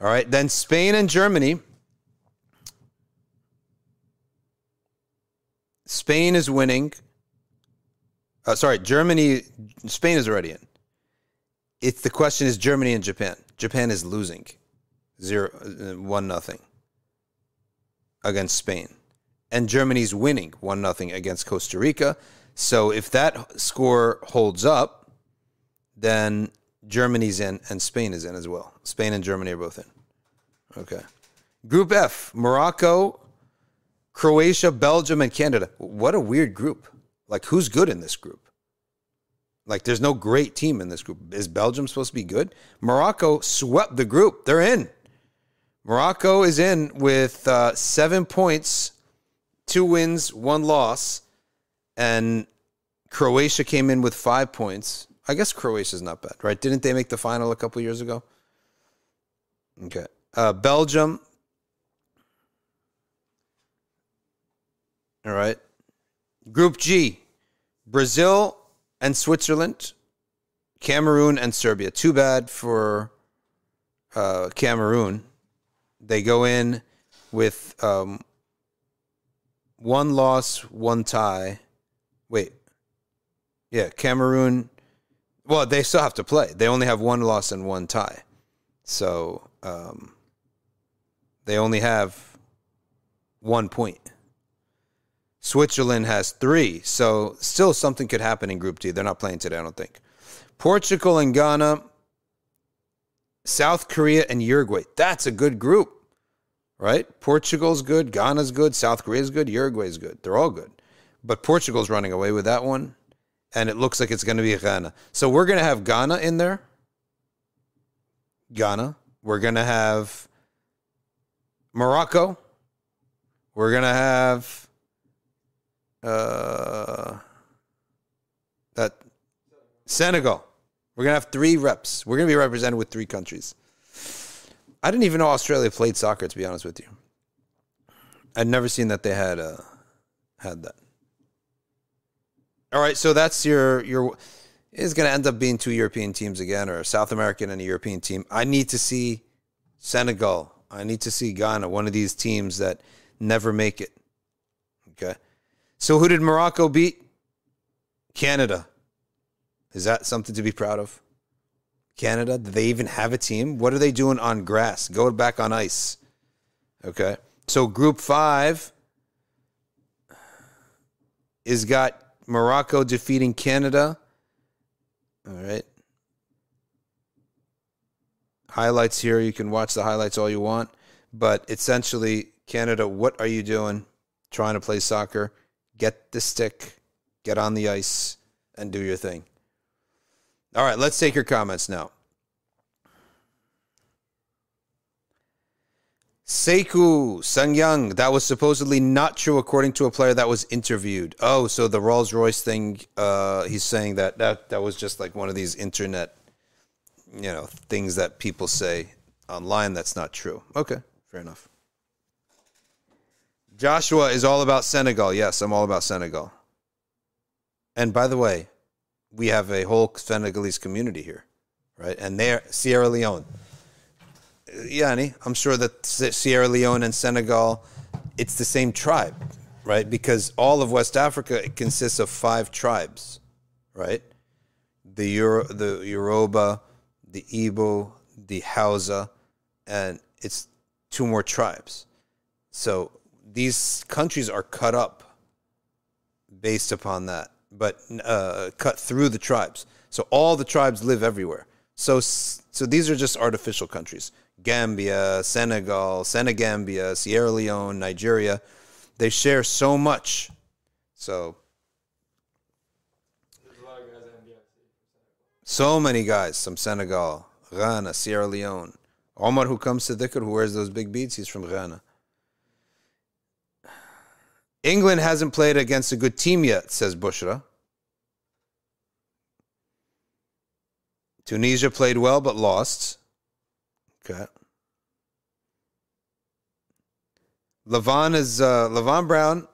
All right, then Spain and Germany. Spain is winning. Uh, sorry, Germany. Spain is already in. It's the question is Germany and Japan. Japan is losing, zero, uh, one nothing against Spain, and Germany's winning one nothing against Costa Rica. So if that score holds up, then Germany's in and Spain is in as well. Spain and Germany are both in. Okay. Group F: Morocco, Croatia, Belgium, and Canada. What a weird group. Like, who's good in this group? Like, there's no great team in this group. Is Belgium supposed to be good? Morocco swept the group. They're in. Morocco is in with uh, seven points, two wins, one loss. And Croatia came in with five points. I guess Croatia's not bad, right? Didn't they make the final a couple years ago? Okay. Uh, Belgium. All right. Group G Brazil and Switzerland, Cameroon and Serbia. Too bad for uh, Cameroon. They go in with um, one loss, one tie. Wait. Yeah, Cameroon. Well, they still have to play. They only have one loss and one tie. So um, they only have one point. Switzerland has three. So still something could happen in Group D. They're not playing today, I don't think. Portugal and Ghana, South Korea and Uruguay. That's a good group, right? Portugal's good, Ghana's good, South Korea's good, Uruguay's good. They're all good. But Portugal's running away with that one. And it looks like it's going to be Ghana. So we're going to have Ghana in there. Ghana. We're going to have Morocco. We're going to have uh, that Senegal. We're gonna have three reps. We're gonna be represented with three countries. I didn't even know Australia played soccer. To be honest with you, I'd never seen that they had uh, had that. All right, so that's your your is going to end up being two European teams again, or a South American and a European team. I need to see Senegal. I need to see Ghana, one of these teams that never make it. Okay. So who did Morocco beat? Canada. Is that something to be proud of? Canada? Do they even have a team? What are they doing on grass? Go back on ice. Okay. So group five is got Morocco defeating Canada. All right. Highlights here. You can watch the highlights all you want. But essentially, Canada, what are you doing trying to play soccer? Get the stick, get on the ice, and do your thing. All right, let's take your comments now. Seiku Sangyang, that was supposedly not true according to a player that was interviewed. Oh, so the Rolls Royce thing, uh, he's saying that, that that was just like one of these internet, you know, things that people say online that's not true. Okay, fair enough. Joshua is all about Senegal. Yes, I'm all about Senegal. And by the way, we have a whole Senegalese community here, right? And they're Sierra Leone. Yani, I'm sure that Sierra Leone and Senegal, it's the same tribe, right? Because all of West Africa consists of five tribes, right? The Euro, the Yoruba, the Igbo, the Hausa, and it's two more tribes. So these countries are cut up based upon that, but uh, cut through the tribes. So all the tribes live everywhere. So so these are just artificial countries. Gambia, Senegal, Senegambia, Sierra Leone, Nigeria. They share so much. So so many guys from Senegal, Ghana, Sierra Leone. Omar, who comes to dhikr, who wears those big beads, he's from Ghana. England hasn't played against a good team yet, says Bushra. Tunisia played well but lost. Okay. Levon is uh, Levon Brown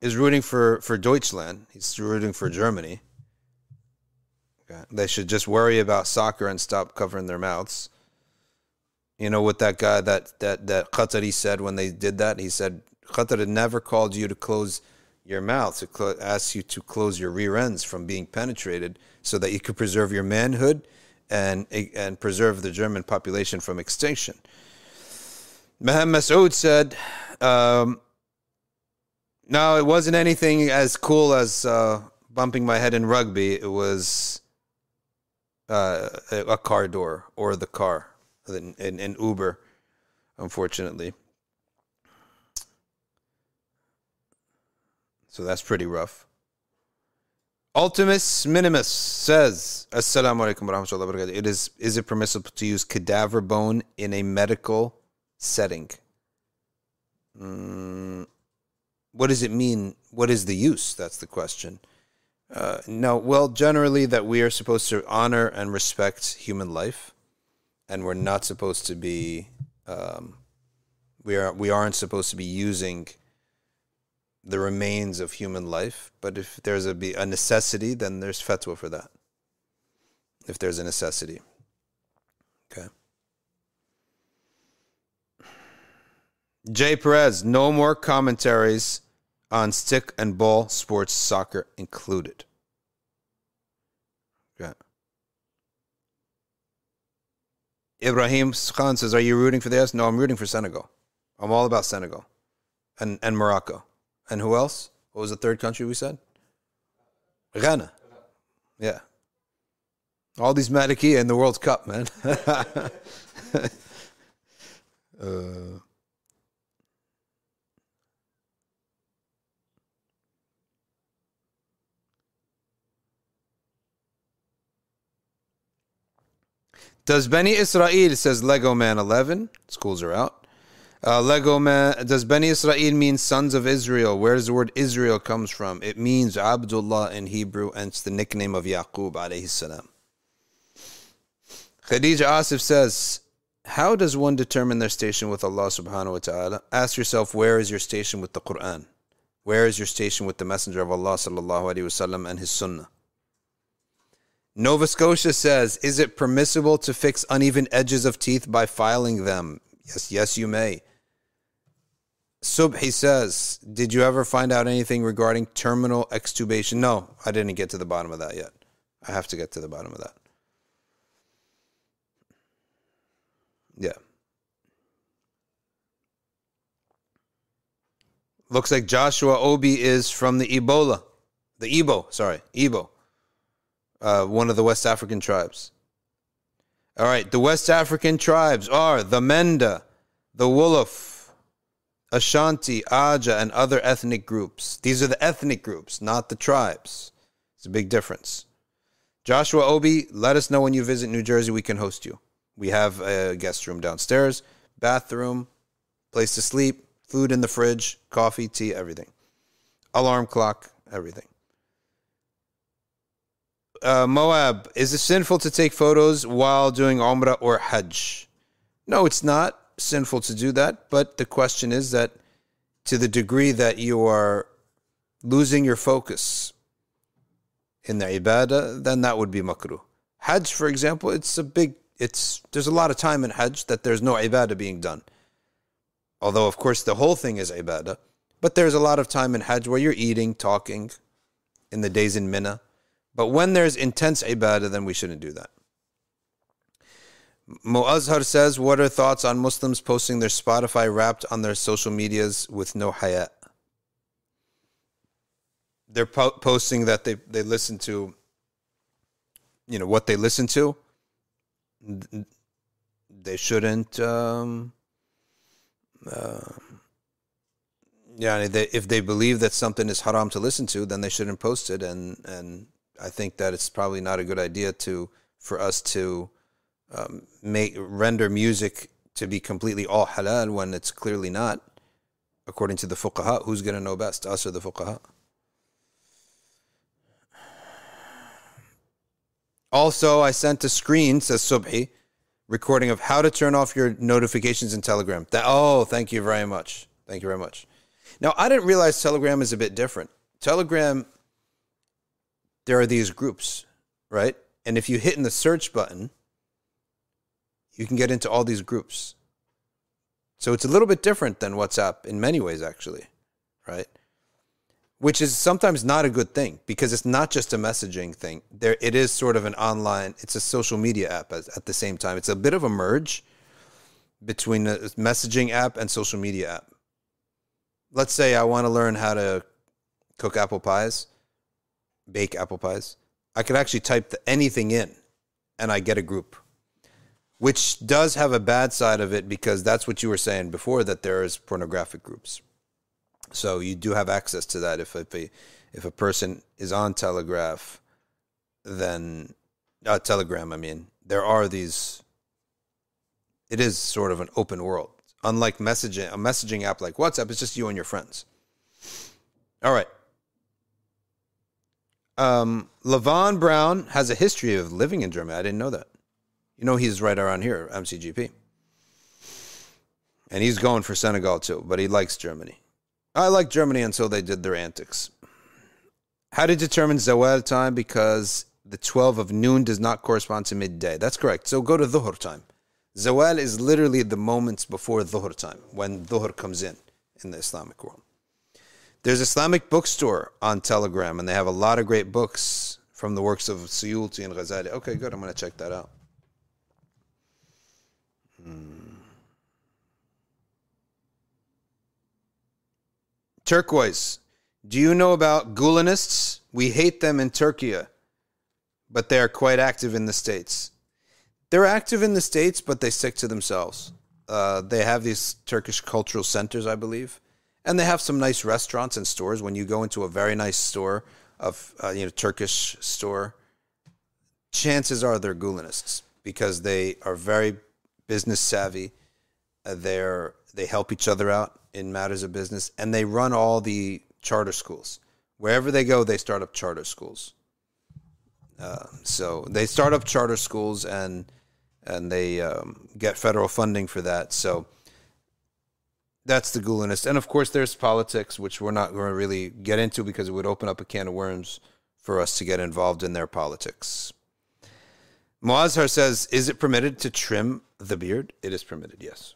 is rooting for for Deutschland. He's rooting for Germany. Okay. They should just worry about soccer and stop covering their mouths. You know what that guy that that that Qatari said when they did that? He said Qatar never called you to close your mouth to cl- ask you to close your rear ends from being penetrated so that you could preserve your manhood and and preserve the German population from extinction. Maham Masood said, um, "No, it wasn't anything as cool as uh, bumping my head in rugby. It was uh, a car door or the car in, in Uber, unfortunately. So that's pretty rough." Ultimus Minimus says, Assalamu alaikum wa rahmatullahi wa barakatuh. It is, is it permissible to use cadaver bone in a medical setting? Mm, what does it mean? What is the use? That's the question. Uh, no, well, generally, that we are supposed to honor and respect human life, and we're not supposed to be, um, we are we aren't supposed to be using the remains of human life. But if there's a a necessity, then there's fatwa for that. If there's a necessity, okay. Jay Perez, no more commentaries on stick and ball sports, soccer included. Okay. Ibrahim Khan says, "Are you rooting for the U.S.?" No, I'm rooting for Senegal. I'm all about Senegal, and and Morocco, and who else? What was the third country we said? Ghana. Yeah. All these Maliki in the World Cup, man. uh, Does Bani Israel says Lego Man 11? Schools are out. Uh, Lego Man does Bani Israel mean sons of Israel? Where does the word Israel comes from? It means Abdullah in Hebrew, and it's the nickname of Yaqub alayhi salam. Khadija Asif says, How does one determine their station with Allah subhanahu wa ta'ala? Ask yourself, where is your station with the Quran? Where is your station with the Messenger of Allah sallallahu alayhi wasallam and his Sunnah? Nova Scotia says, Is it permissible to fix uneven edges of teeth by filing them? Yes, yes, you may. Subhi says, Did you ever find out anything regarding terminal extubation? No, I didn't get to the bottom of that yet. I have to get to the bottom of that. Yeah. Looks like Joshua Obi is from the Ebola. The Igbo, sorry, Igbo. Uh, one of the West African tribes. All right, the West African tribes are the Menda, the Wolof, Ashanti, Aja, and other ethnic groups. These are the ethnic groups, not the tribes. It's a big difference. Joshua Obi, let us know when you visit New Jersey. We can host you. We have a guest room downstairs, bathroom, place to sleep, food in the fridge, coffee, tea, everything. Alarm clock, everything. Uh, Moab, is it sinful to take photos while doing Umrah or Hajj? No, it's not sinful to do that, but the question is that to the degree that you are losing your focus in the ibadah, then that would be makruh. Hajj, for example, it's a big, it's there's a lot of time in Hajj that there's no ibadah being done. Although, of course, the whole thing is ibadah, but there's a lot of time in Hajj where you're eating, talking, in the days in Mina. But when there's intense ibadah, then we shouldn't do that. Mu'azhar says, What are thoughts on Muslims posting their Spotify wrapped on their social medias with no hayat? they're po- posting that they they listen to you know what they listen to they shouldn't um uh, yeah they, if they believe that something is haram to listen to then they shouldn't post it and and i think that it's probably not a good idea to for us to um, make render music to be completely all halal when it's clearly not according to the fuqaha who's going to know best us or the fuqaha Also, I sent a screen, says Subhi, recording of how to turn off your notifications in Telegram. That oh, thank you very much. Thank you very much. Now, I didn't realize Telegram is a bit different. Telegram, there are these groups, right? And if you hit in the search button, you can get into all these groups. So it's a little bit different than WhatsApp in many ways, actually, right? which is sometimes not a good thing because it's not just a messaging thing. There, it is sort of an online. It's a social media app at, at the same time. It's a bit of a merge between a messaging app and social media app. Let's say I want to learn how to cook apple pies, bake apple pies. I could actually type the, anything in, and I get a group, which does have a bad side of it because that's what you were saying before that there is pornographic groups so you do have access to that if if a, if a person is on Telegraph, then uh, Telegram. I mean, there are these. It is sort of an open world, unlike messaging. A messaging app like WhatsApp It's just you and your friends. All right. Um, Levon Brown has a history of living in Germany. I didn't know that. You know, he's right around here, MCGP. And he's going for Senegal too, but he likes Germany. I like Germany until they did their antics. How to determine Zawal time? Because the 12 of noon does not correspond to midday. That's correct. So go to Dhuhr time. Zawal is literally the moments before Dhuhr time, when Dhuhr comes in in the Islamic world. There's Islamic bookstore on Telegram, and they have a lot of great books from the works of Suyuti and Ghazali. Okay, good. I'm going to check that out. Hmm. Turquoise. Do you know about Gulenists? We hate them in Turkey, but they are quite active in the States. They're active in the States, but they stick to themselves. Uh, they have these Turkish cultural centers, I believe, and they have some nice restaurants and stores. When you go into a very nice store of uh, you know Turkish store, chances are they're Gulenists because they are very business savvy. Uh, they're they help each other out in matters of business, and they run all the charter schools. Wherever they go, they start up charter schools. Uh, so they start up charter schools and and they um, get federal funding for that. So that's the Gulenist. And of course, there's politics, which we're not going to really get into because it would open up a can of worms for us to get involved in their politics. Muazhar says, Is it permitted to trim the beard? It is permitted, yes.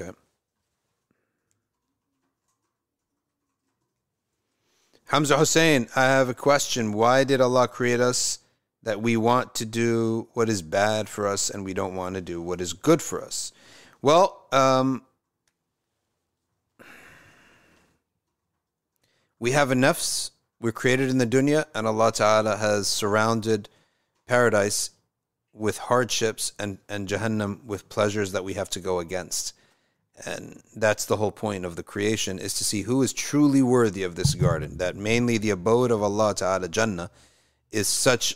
Okay. Hamza Hussein, I have a question. Why did Allah create us that we want to do what is bad for us and we don't want to do what is good for us? Well, um, we have a nafs. We're created in the dunya, and Allah Ta'ala has surrounded paradise with hardships and, and Jahannam with pleasures that we have to go against. And that's the whole point of the creation is to see who is truly worthy of this garden that mainly the abode of allah ta'ala jannah is such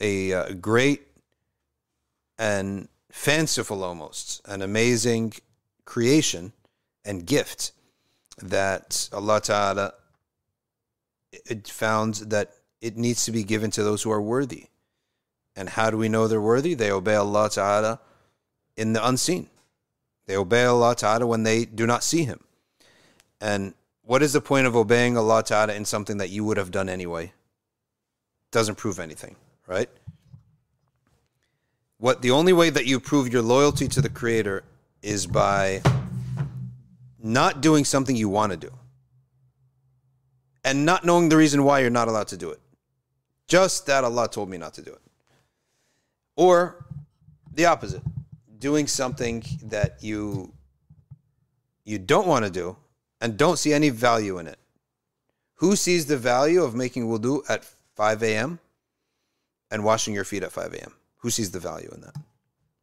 a uh, great and fanciful almost an amazing creation and gift that allah ta'ala found that it needs to be given to those who are worthy and how do we know they're worthy they obey allah ta'ala in the unseen they obey Allah Ta'ala when they do not see Him. And what is the point of obeying Allah Ta'ala in something that you would have done anyway? Doesn't prove anything, right? What the only way that you prove your loyalty to the Creator is by not doing something you want to do and not knowing the reason why you're not allowed to do it. Just that Allah told me not to do it. Or the opposite doing something that you you don't want to do and don't see any value in it Who sees the value of making wudu at 5 a.m. and washing your feet at 5 a.m.? Who sees the value in that?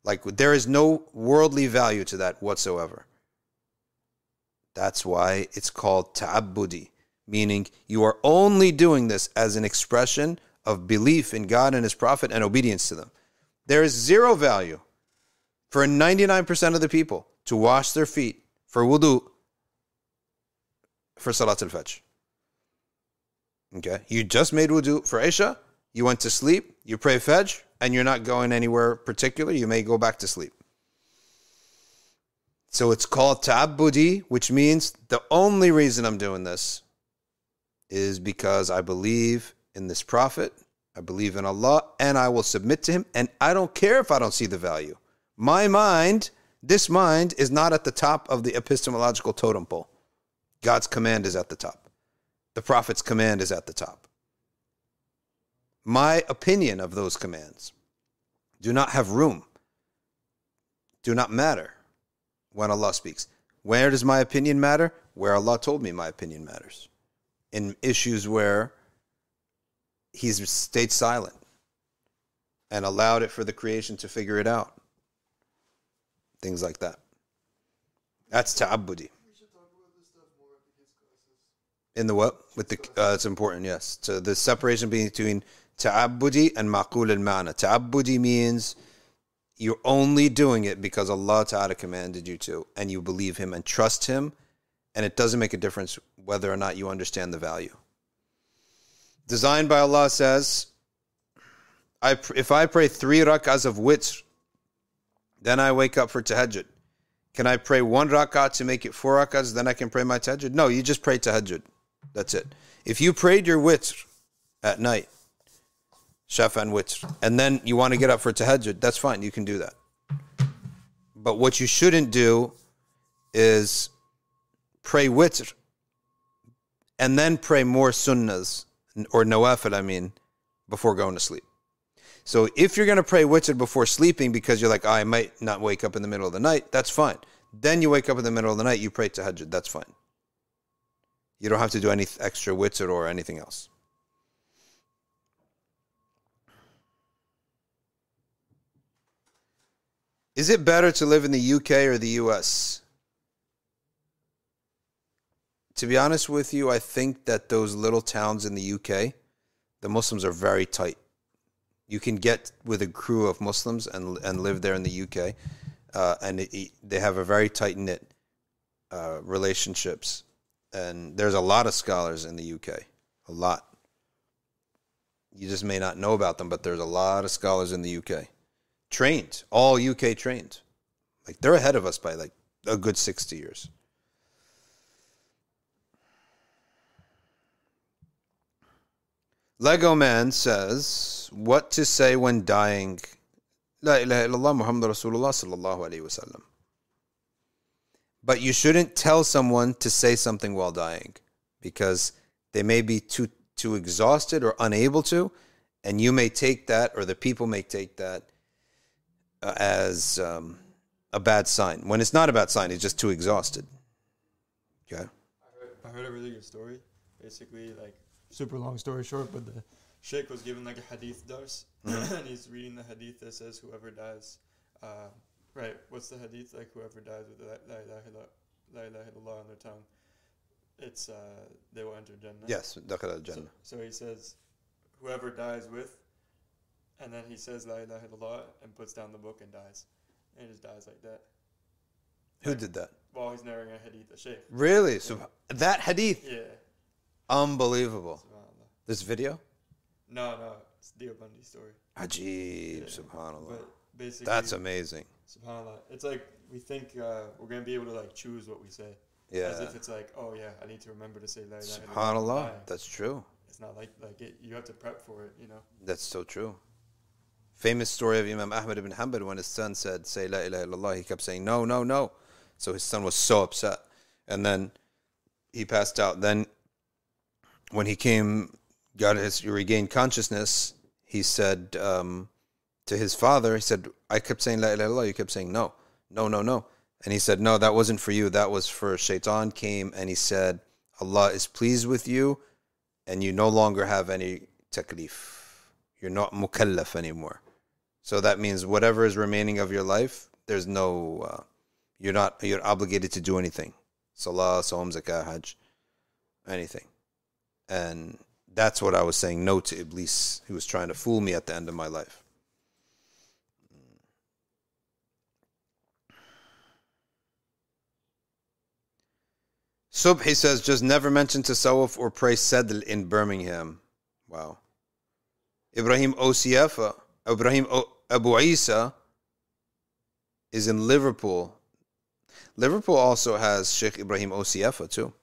Like, there is no worldly value to that whatsoever. That's why it's called ta'abbudi, meaning you are only doing this as an expression of belief in God and His Prophet and obedience to them. There is zero value for 99% of the people to wash their feet for wudu for Salat al Fajr. Okay. You just made wudu for Isha, you went to sleep, you pray Fajr, and you're not going anywhere particular. You may go back to sleep. So it's called ta'abbudi, which means the only reason I'm doing this is because I believe in this prophet, I believe in Allah, and I will submit to him, and I don't care if I don't see the value. My mind, this mind, is not at the top of the epistemological totem pole. God's command is at the top. The prophet's command is at the top. My opinion of those commands do not have room, do not matter when Allah speaks. Where does my opinion matter? Where Allah told me my opinion matters. In issues where He's stayed silent and allowed it for the creation to figure it out. Things like that. That's ta'abbudi. In the what? With the uh, it's important, yes. So the separation between ta'abbudi and maqul al-ma'na. Ta'abbudi means you're only doing it because Allah Ta'ala commanded you to, and you believe Him and trust Him, and it doesn't make a difference whether or not you understand the value. Designed by Allah says, I, if I pray three rak'ahs of witr, then I wake up for tahajjud. Can I pray one rak'ah to make it four rak'ahs, then I can pray my tahajjud? No, you just pray tahajjud. That's it. If you prayed your witr at night, Shafa and Witr, and then you want to get up for Tahajjud, that's fine. You can do that. But what you shouldn't do is pray Witr and then pray more Sunnahs or Nawafil, I mean, before going to sleep. So if you're going to pray Witr before sleeping because you're like, oh, I might not wake up in the middle of the night, that's fine. Then you wake up in the middle of the night, you pray Tahajjud, that's fine. You don't have to do any extra Witr or anything else. Is it better to live in the UK or the US? To be honest with you, I think that those little towns in the UK, the Muslims are very tight. You can get with a crew of Muslims and and live there in the UK, uh, and it, they have a very tight knit uh, relationships. And there's a lot of scholars in the UK, a lot. You just may not know about them, but there's a lot of scholars in the UK trained, all UK trained. Like they're ahead of us by like a good 60 years. Lego Man says, what to say when dying? La ilaha illallah Muhammad Rasulullah sallallahu alayhi wasallam. But you shouldn't tell someone to say something while dying because they may be too too exhausted or unable to, and you may take that, or the people may take that uh, as um, a bad sign. When it's not a bad sign, it's just too exhausted. Okay. I heard, I heard a really good story. Basically, like super long story short, but the sheikh was given like a hadith dars, and he's reading the hadith that says whoever dies, uh, right? What's the hadith like? Whoever dies with la la ilaha illallah, la ilaha illallah on their tongue, it's uh, they will enter Jannah. Yes, dakhala al-jannah. So, so he says, whoever dies with, and then he says la ilaha illallah and puts down the book and dies, and he just dies like that. Who did that? While he's narrating a hadith, a sheikh. Really? So that hadith, Yeah. Unbelievable. This video, No, no, it's Deobandi story. Ajib, Yeah. subhanallah. But basically, That's amazing. Subhanallah. It's like we think uh, we're gonna be able to like choose what we say, Yeah. as if it's like, oh yeah, I need to remember to say la ilaha illallah. Subhanallah. That's true. It's not like like it, you have to prep for it, you know. That's so true. Famous story of Imam Ahmad ibn Hanbal when his son said, Say La ilaha illallah, he kept saying, No, no, no. So his son was so upset. And then he passed out. Then when he came, got his regained consciousness, he said um, to his father, he said, I kept saying La ilaha illallah, you kept saying no, no, no, no. And he said, No, that wasn't for you. That was for Shaitan came and he said, Allah is pleased with you and you no longer have any taklif. You're not mukallaf anymore. So that means whatever is remaining of your life, there's no, uh, you're not, you're obligated to do anything. Salah, Sawm, Zakah, Hajj, anything. And that's what I was saying no to Iblis, who was trying to fool me at the end of my life. Subhi says, just never mention Tasawwuf or pray Sadl in Birmingham. Wow. Ibrahim Osi-Efa, uh, Ibrahim o- Abu Isa is in Liverpool. Liverpool also has Sheikh Ibrahim Osi-Efa uh, too.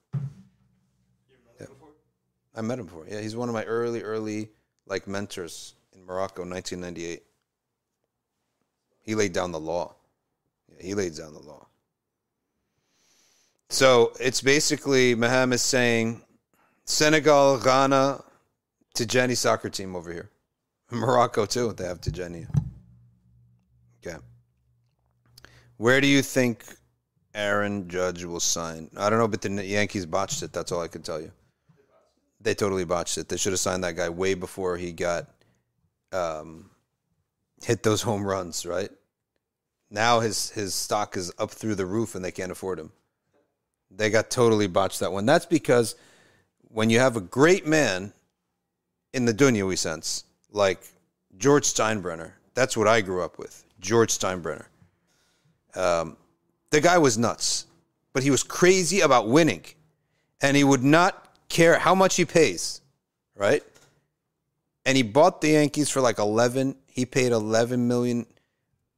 I met him before. Yeah, he's one of my early, early like mentors in Morocco, 1998. He laid down the law. Yeah, he laid down the law. So it's basically Maham is saying Senegal, Ghana, Tijani soccer team over here. Morocco too. They have Tijani. Okay. Where do you think Aaron Judge will sign? I don't know, but the Yankees botched it. That's all I can tell you. They totally botched it. They should have signed that guy way before he got um, hit those home runs. Right now, his his stock is up through the roof, and they can't afford him. They got totally botched that one. That's because when you have a great man in the dunyawi sense, like George Steinbrenner, that's what I grew up with. George Steinbrenner. Um, the guy was nuts, but he was crazy about winning, and he would not care how much he pays, right? And he bought the Yankees for like eleven. He paid eleven million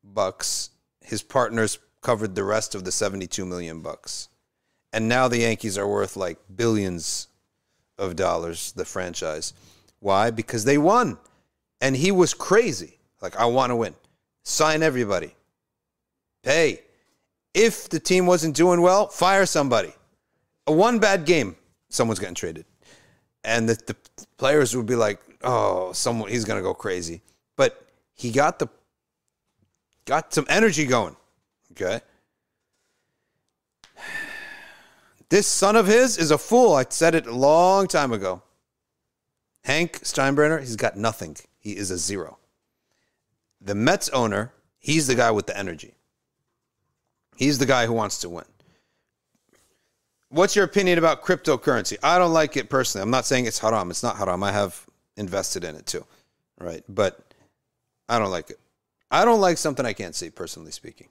bucks. His partners covered the rest of the seventy-two million bucks and now the Yankees are worth like billions of dollars, the franchise. Why? Because they won. And he was crazy. Like, I want to win. Sign everybody. Pay. If the team wasn't doing well, fire somebody. A one bad game, someone's getting traded. And the, the players would be like, oh, someone he's gonna go crazy. But he got the got some energy going. Okay. This son of his is a fool. I said it a long time ago. Hank Steinbrenner, he's got nothing. He is a zero. The Mets owner, he's the guy with the energy. He's the guy who wants to win. What's your opinion about cryptocurrency? I don't like it personally. I'm not saying it's haram. It's not haram. I have invested in it too. Right? But I don't like it. I don't like something I can't see, personally speaking,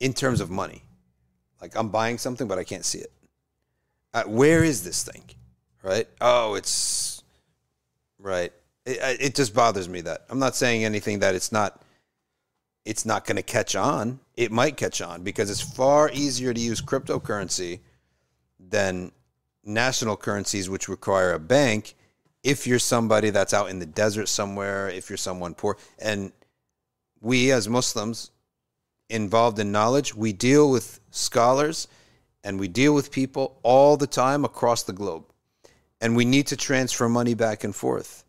in terms of money. Like I'm buying something, but I can't see it. Uh, where is this thing? Right? Oh, it's right. It, it just bothers me that I'm not saying anything that it's not. It's not going to catch on. It might catch on because it's far easier to use cryptocurrency than national currencies, which require a bank. If you're somebody that's out in the desert somewhere, if you're someone poor, and we as Muslims involved in knowledge, we deal with scholars and we deal with people all the time across the globe. And we need to transfer money back and forth.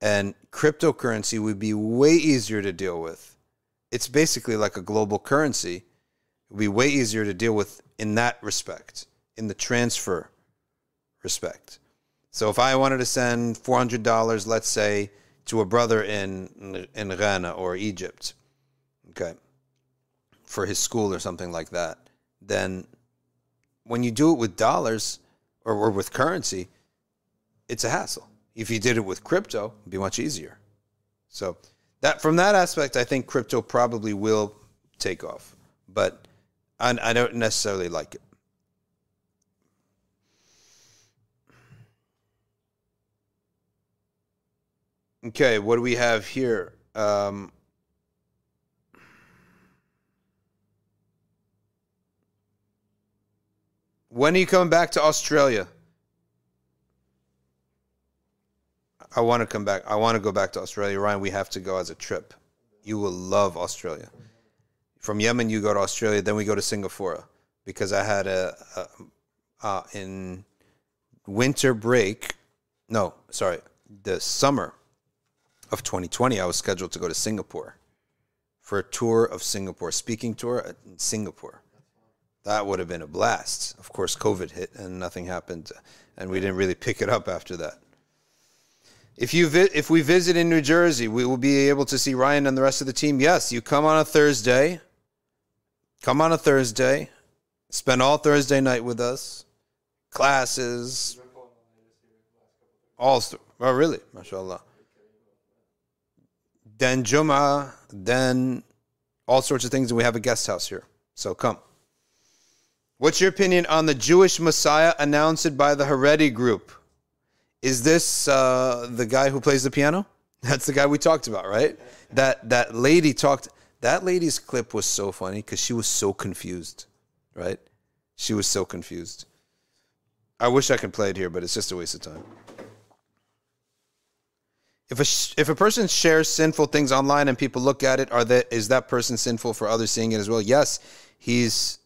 And cryptocurrency would be way easier to deal with. It's basically like a global currency. It would be way easier to deal with in that respect, in the transfer respect. So if I wanted to send $400, let's say, to a brother in in Ghana or Egypt, okay, for his school or something like that, then when you do it with dollars or, or with currency, it's a hassle. If you did it with crypto, it'd be much easier. So that from that aspect, I think crypto probably will take off, but I, I don't necessarily like it. Okay, what do we have here? Um, When are you coming back to Australia? I want to come back. I want to go back to Australia. Ryan, we have to go as a trip. You will love Australia. From Yemen, you go to Australia, then we go to Singapore because I had a, a uh, in winter break. No, sorry, the summer of 2020, I was scheduled to go to Singapore for a tour of Singapore, speaking tour in Singapore. That would have been a blast. Of course, COVID hit and nothing happened, and we didn't really pick it up after that. If you vi- if we visit in New Jersey, we will be able to see Ryan and the rest of the team. Yes, you come on a Thursday. Come on a Thursday. Spend all Thursday night with us. Classes. All st- oh really? MashaAllah. Then Jum'ah, then all sorts of things, and we have a guest house here. So come. What's your opinion on the Jewish Messiah announced by the Haredi group? Is this uh, the guy who plays the piano? That's the guy we talked about, right? That that lady talked. That lady's clip was so funny because she was so confused, right? She was so confused. I wish I could play it here, but it's just a waste of time. If a if a person shares sinful things online and people look at it, are that is that person sinful for others seeing it as well? Yes, he's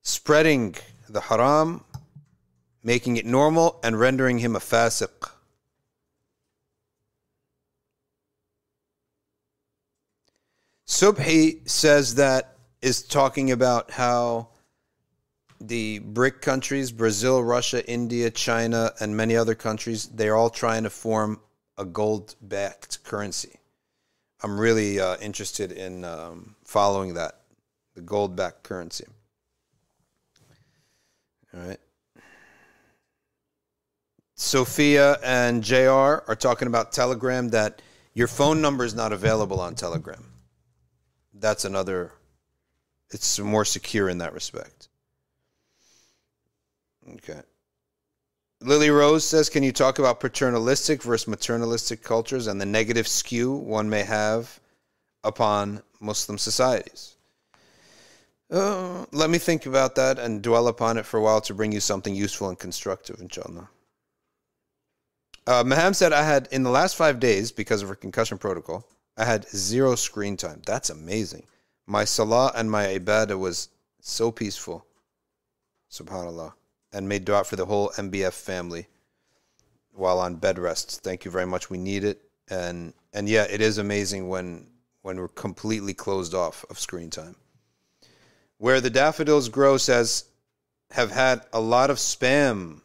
spreading the haram making it normal and rendering him a fasiq. Subhi says that is talking about how the BRIC countries, Brazil, Russia, India, China, and many other countries, they're all trying to form a gold backed currency. I'm really uh, interested in um, following that, the gold backed currency. All right. Sophia and JR are talking about Telegram that your phone number is not available on Telegram. That's another, it's more secure in that respect. Okay. Lily Rose says, Can you talk about paternalistic versus maternalistic cultures and the negative skew one may have upon Muslim societies? Uh, let me think about that and dwell upon it for a while to bring you something useful and constructive, inshallah. Uh, Maham said, I had, in the last five days, because of her concussion protocol, I had zero screen time. That's amazing. My salah and my ibadah was so peaceful. Subhanallah. And made dua for the whole NBF family while on bed rest. Thank you very much. We need it. And and yeah, it is amazing when when we're completely closed off of screen time. Where the daffodils grow says have had a lot of spam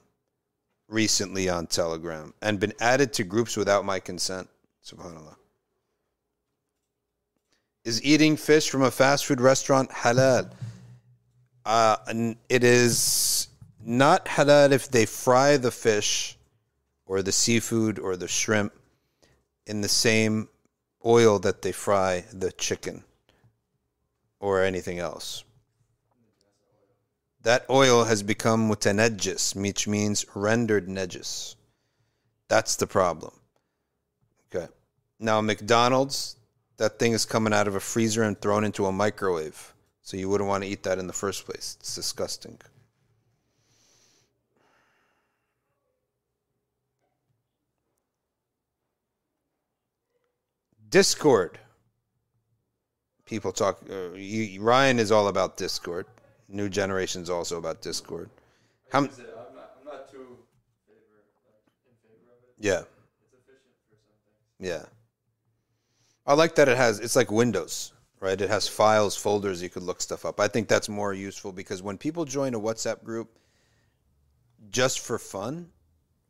recently on Telegram and been added to groups without my consent. Subhanallah. Is eating fish from a fast food restaurant halal? Uh, it is not halal if they fry the fish or the seafood or the shrimp in the same oil that they fry the chicken or anything else. That oil has become mutanajjis, which means rendered najis. That's the problem. Okay. Now, McDonald's, that thing is coming out of a freezer and thrown into a microwave. So you wouldn't want to eat that in the first place. It's disgusting. Discord. People talk. Uh, you, Ryan is all about Discord. New generation's also about Discord. How, I'm not, I'm not too favor, in favor of it. yeah, It's efficient for some things. yeah. I like that it has. It's like Windows, right? It has files, folders. You could look stuff up. I think that's more useful because when people join a WhatsApp group, just for fun,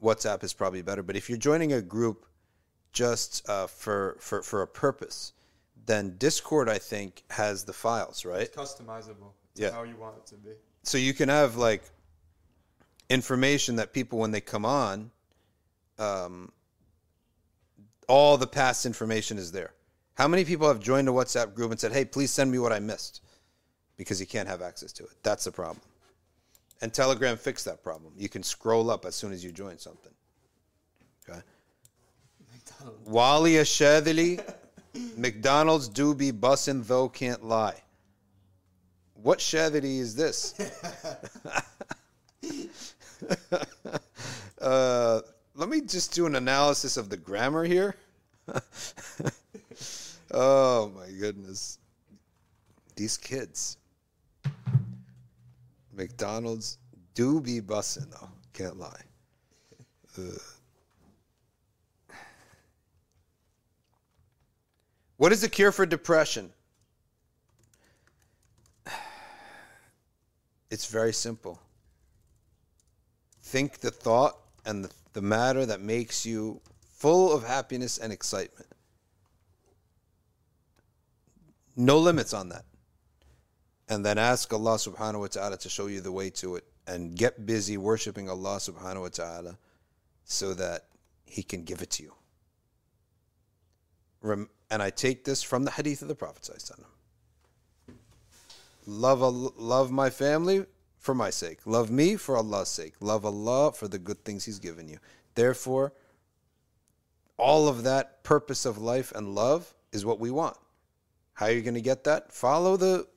WhatsApp is probably better. But if you're joining a group just uh, for for for a purpose, then Discord, I think, has the files, right? It's customizable. To Yeah. how you want it to be. so you can have like information that people when they come on um, all the past information is there. How many people have joined a whatsapp group and said hey please send me what i missed because you can't have access to it. That's the problem. And telegram fixed that problem. You can scroll up as soon as you join something. Okay wali ashadili mcdonald's do be bussin' though can't lie what shadili is this uh, let me just do an analysis of the grammar here. oh my goodness. These kids. McDonald's do be bussin' though. Can't lie. Ugh. What is the cure for depression? It's very simple. Think the thought and the, the matter that makes you full of happiness and excitement. No limits on that. And then ask Allah subhanahu wa ta'ala to show you the way to it and get busy worshiping Allah subhanahu wa ta'ala so that He can give it to you. Rem- and I take this from the hadith of the Prophet. Love, Al- love my family for my sake. Love me for Allah's sake. Love Allah for the good things He's given you. Therefore, all of that purpose of life and love is what we want. How are you going to get that? Follow the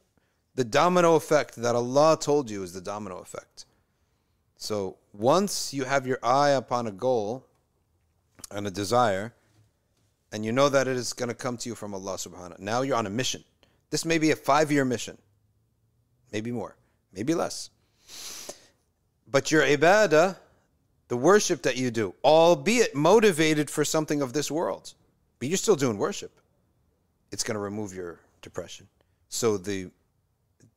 the domino effect that Allah told you is the domino effect. So once you have your eye upon a goal and a desire, and you know that it is going to come to you from Allah subhanahu. Now you're on a mission. This may be a five year mission, maybe more, maybe less. But your ibadah, the worship that you do, albeit motivated for something of this world, but you're still doing worship, it's going to remove your depression. So the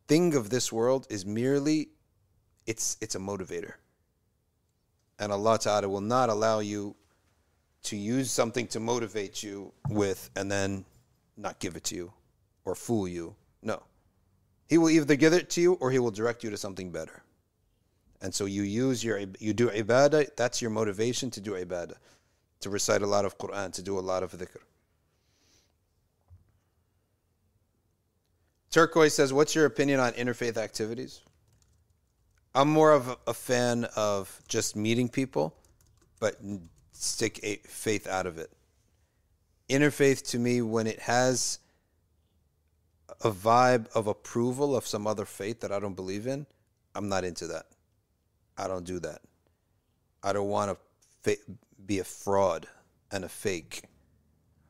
thing of this world is merely it's it's a motivator. And Allah Ta'ala will not allow you to use something to motivate you with and then not give it to you or fool you. No. He will either give it to you or he will direct you to something better. And so you use your you do ibadah, that's your motivation to do ibadah, to recite a lot of Quran, to do a lot of dhikr. Turquoise says, What's your opinion on interfaith activities? I'm more of a, fan of just meeting people, but stick a, faith out of it. Interfaith to me, when it has a vibe of approval of some other faith that I don't believe in, I'm not into that. I don't do that. I don't want to fa- be a fraud and a fake.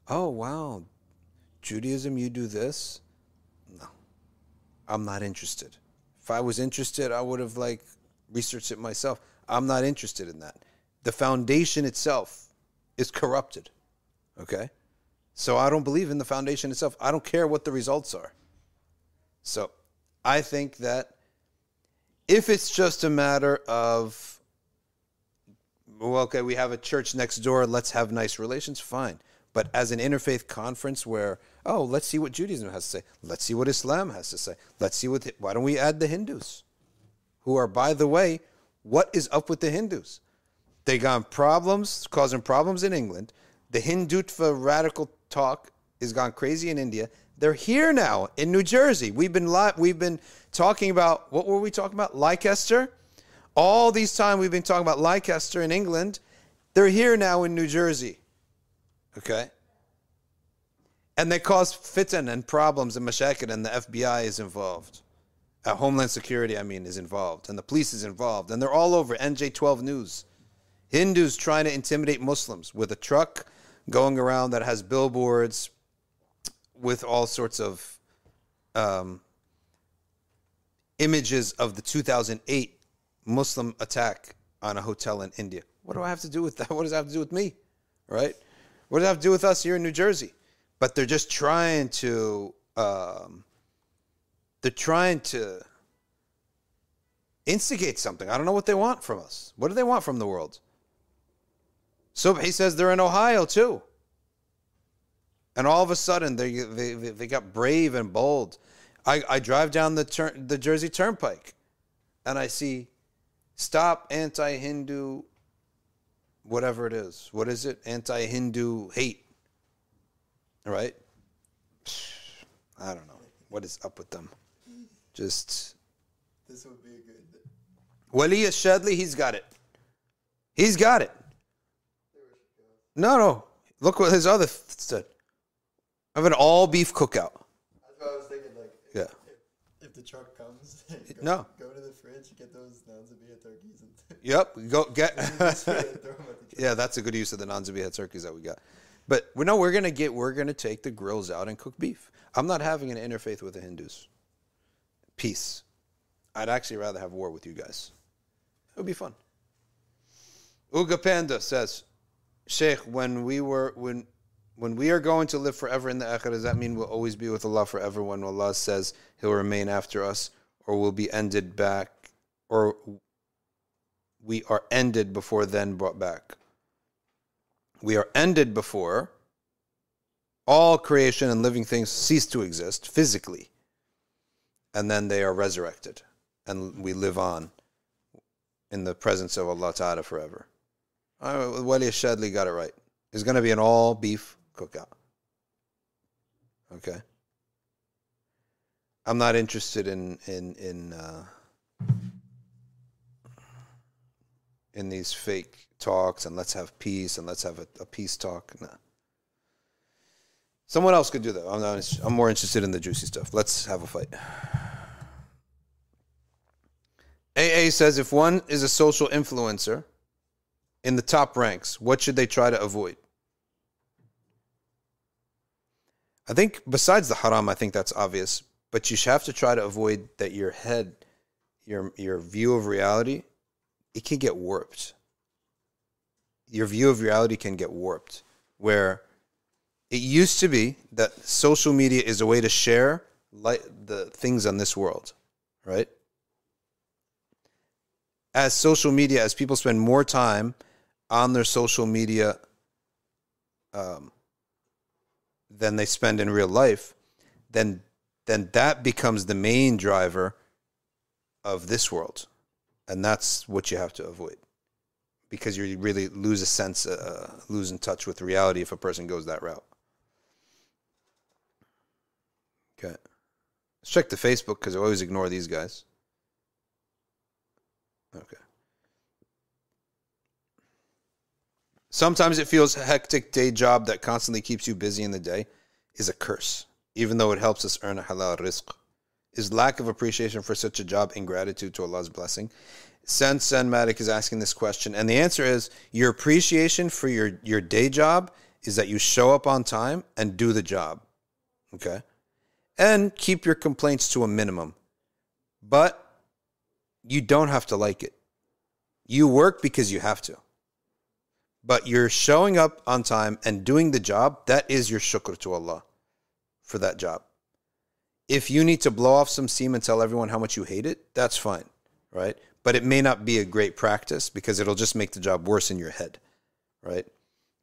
Oh, wow. Judaism, you do this? No. I'm not interested. If I was interested, I would have like researched it myself. I'm not interested in that. The foundation itself is corrupted. Okay? So I don't believe in the foundation itself. I don't care what the results are. So I think that if it's just a matter of well, okay, we have a church next door, let's have nice relations, fine. But as an interfaith conference where, oh, let's see what Judaism has to say. Let's see what Islam has to say. Let's see what, why don't we add the Hindus? Who are, by the way, what is up with the Hindus? They got problems, causing problems in England. The Hindutva radical talk is gone crazy in India. They're here now in New Jersey. We've been li- we've been talking about what were we talking about? Leicester. All these time we've been talking about Leicester in England. They're here now in New Jersey. Okay. And they cause fitan and problems in mashakit, and the FBI is involved. Uh, Homeland Security, I mean, is involved, and the police is involved, and they're all over NJ12 News. Hindus trying to intimidate Muslims with a truck going around that has billboards with all sorts of um, images of the 2008 Muslim attack on a hotel in India. What do I have to do with that? What does that have to do with me? Right? What does that have to do with us here in New Jersey? But they're just trying to, um, they're trying to instigate something. I don't know what they want from us. What do they want from the world? So he says they're in Ohio too. And all of a sudden, they, they, they got brave and bold. I, I drive down the, turn, the Jersey Turnpike and I see stop anti Hindu, whatever it is. What is it? Anti Hindu hate. Right? I don't know. What is up with them? Just. This would be a good. Wali Shadley, he's got it. He's got it. No, no. Look what his other th- said. I have an all beef cookout. That's what I was thinking. Like, if, Yeah. if, if the truck comes, go, No. go to the fridge, get those non-Zabiha turkeys, and Yep. Go get. throw 'em at the truck. yeah, that's a good use of the non-Zabiha turkeys that we got. But we know we're gonna get. We're gonna take the grills out and cook beef. I'm not having an interfaith with the Hindus. Peace. I'd actually rather have war with you guys. It would be fun. Uga Panda says, Sheikh, when we were when when we are going to live forever in the akhirah, does that mean we'll always be with Allah forever when Allah says He'll remain after us, or we'll be ended back or we are ended before then brought back. We are ended before all creation and living things cease to exist physically, and then they are resurrected, and we live on in the presence of Allah Ta'ala forever. Uh, Wali Shadli got it right. It's going to be an all beef cookout. Okay. I'm not interested in in in uh, in these fake talks and let's have peace and let's have a, a peace talk. No. Someone else could do that. I'm, not, I'm more interested in the juicy stuff. Let's have a fight. AA says if one is a social influencer in the top ranks, what should they try to avoid? I think besides the haram, I think that's obvious, but you have to try to avoid that your head, your your view of reality, it can get warped. Your view of reality can get warped where it used to be that social media is a way to share like the things on this world, right? As social media, as people spend more time on their social media um, than they spend in real life, then then that becomes the main driver of this world, and that's what you have to avoid, because you really lose a sense, uh, lose in touch with reality if a person goes that route. Okay, let's check the Facebook because I always ignore these guys. Okay. Sometimes it feels a hectic day job that constantly keeps you busy in the day is a curse, even though it helps us earn a halal rizq. Is lack of appreciation for such a job ingratitude to Allah's blessing? Sen Madik is asking this question, and the answer is your appreciation for your, your day job is that you show up on time and do the job. Okay? And keep your complaints to a minimum. But you don't have to like it. You work because you have to but you're showing up on time and doing the job, that is your shukr to Allah for that job. If you need to blow off some steam and tell everyone how much you hate it, that's fine, right? But it may not be a great practice because it'll just make the job worse in your head, right?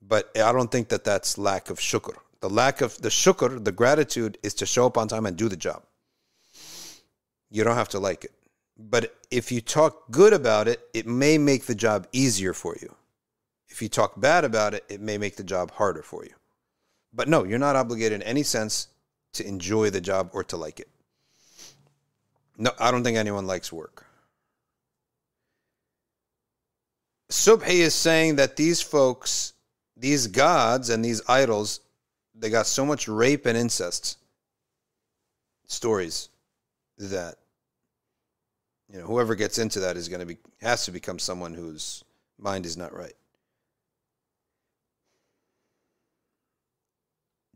But I don't think that that's lack of shukr. The lack of the shukr, the gratitude, is to show up on time and do the job. You don't have to like it. But if you talk good about it, it may make the job easier for you. If you talk bad about it, it may make the job harder for you. But no, you're not obligated in any sense to enjoy the job or to like it. No, I don't think anyone likes work. Subhi is saying that these folks, these gods and these idols, they got so much rape and incest stories that you know whoever gets into that is going to be has to become someone whose mind is not right.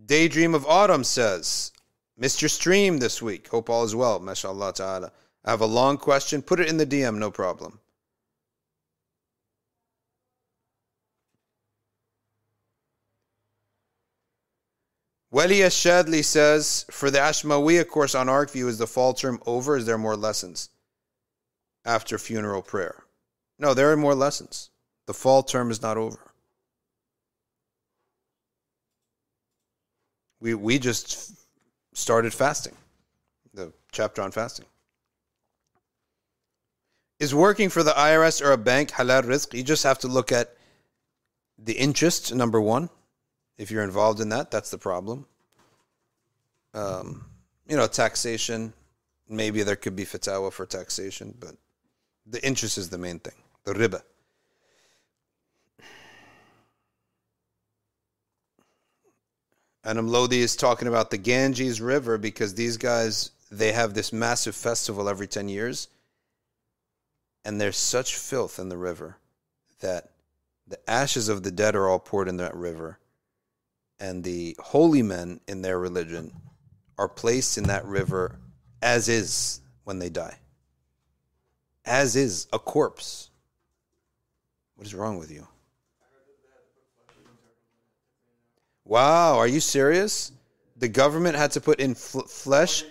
Daydream of Autumn says, Mr. Stream this week. Hope all is well. MashaAllah ta'ala. I have a long question. Put it in the DM, no problem. Welia Shadley says, for the Ashmawiya course on ArcView, is the fall term over? Is there more lessons after funeral prayer? No, there are more lessons. The fall term is not over. We we just started fasting, the chapter on fasting. Is working for the IRS or a bank halal rizq? You just have to look at the interest, number one. If you're involved in that, that's the problem. Um, you know, taxation, maybe there could be fatwa for taxation, but the interest is the main thing, the riba. And Lodi is talking about the Ganges River because these guys they have this massive festival every 10 years. And there's such filth in the river that the ashes of the dead are all poured in that river. And the holy men in their religion are placed in that river as is when they die. As is a corpse. What is wrong with you Wow, are you serious? The government had to put in fl- flesh?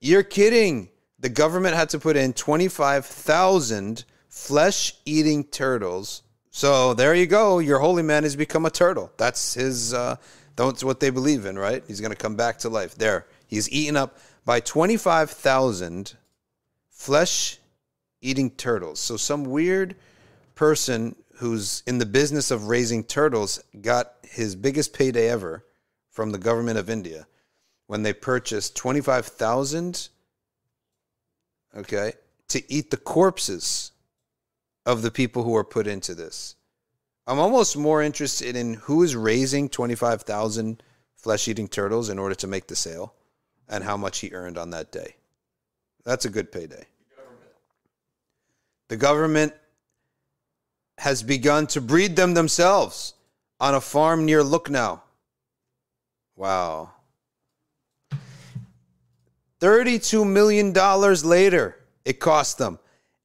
You're kidding. the government had to put in 25,000 flesh eating turtles. So there you go. Your holy man has become a turtle. That's his, uh, that's what they believe in, right? He's going to come back to life. There. He's eaten up by 25,000 flesh eating turtles. So some weird person who's in the business of raising turtles got his biggest payday ever from the government of India when they purchased 25,000 okay to eat the corpses of the people who are put into this. I'm almost more interested in who is raising 25,000 flesh-eating turtles in order to make the sale and how much he earned on that day. That's a good payday. The government has begun to breed them themselves on a farm near Lucknow. Wow. $32 million later, it cost them.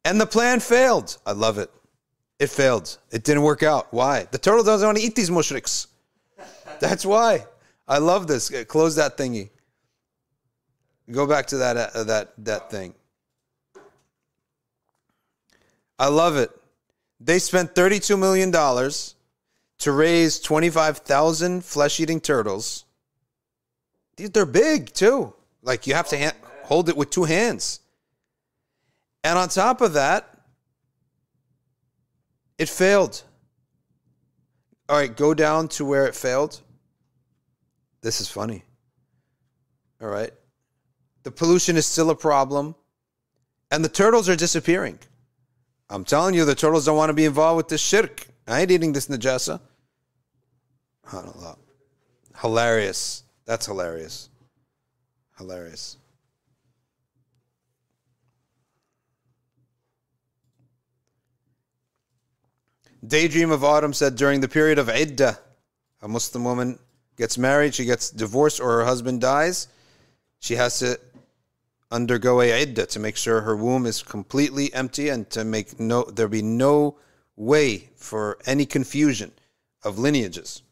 And the plan failed. I love it. It failed. It didn't work out. Why? The turtle doesn't want to eat these mushriks. That's why. I love this. Close that thingy. Go back to that uh, that that thing. I love it. They spent $32 million to raise 25,000 flesh eating turtles. They're big too. Like you have to hold it with two hands. And on top of that, it failed. All right, go down to where it failed. This is funny. All right. The pollution is still a problem, and the turtles are disappearing. I'm telling you, the turtles don't want to be involved with this shirk. I ain't eating this najasa. Hilarious. That's hilarious. Hilarious. Daydream of Autumn said during the period of Iddah, a Muslim woman gets married, she gets divorced, or her husband dies, she has to undergo a iddah to make sure her womb is completely empty and to make no there be no way for any confusion of lineages.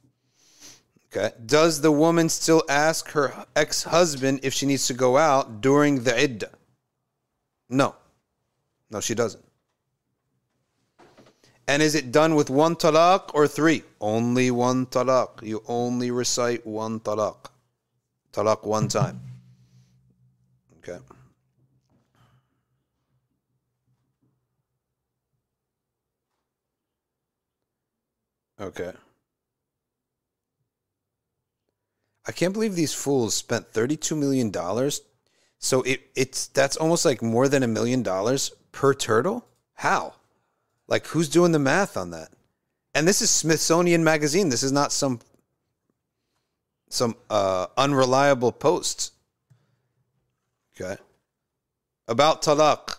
Okay. Does the woman still ask her ex-husband if she needs to go out during the iddah? No. No, she doesn't. And is it done with one talaq or three? Only one talaq. You only recite one talaq. Talaq one time. Okay. Okay. I can't believe these fools spent $32 million. So it, it's that's almost like more than a million dollars per turtle? How? Like who's doing the math on that? And this is Smithsonian Magazine. This is not some some uh, unreliable post. Okay. About talaq.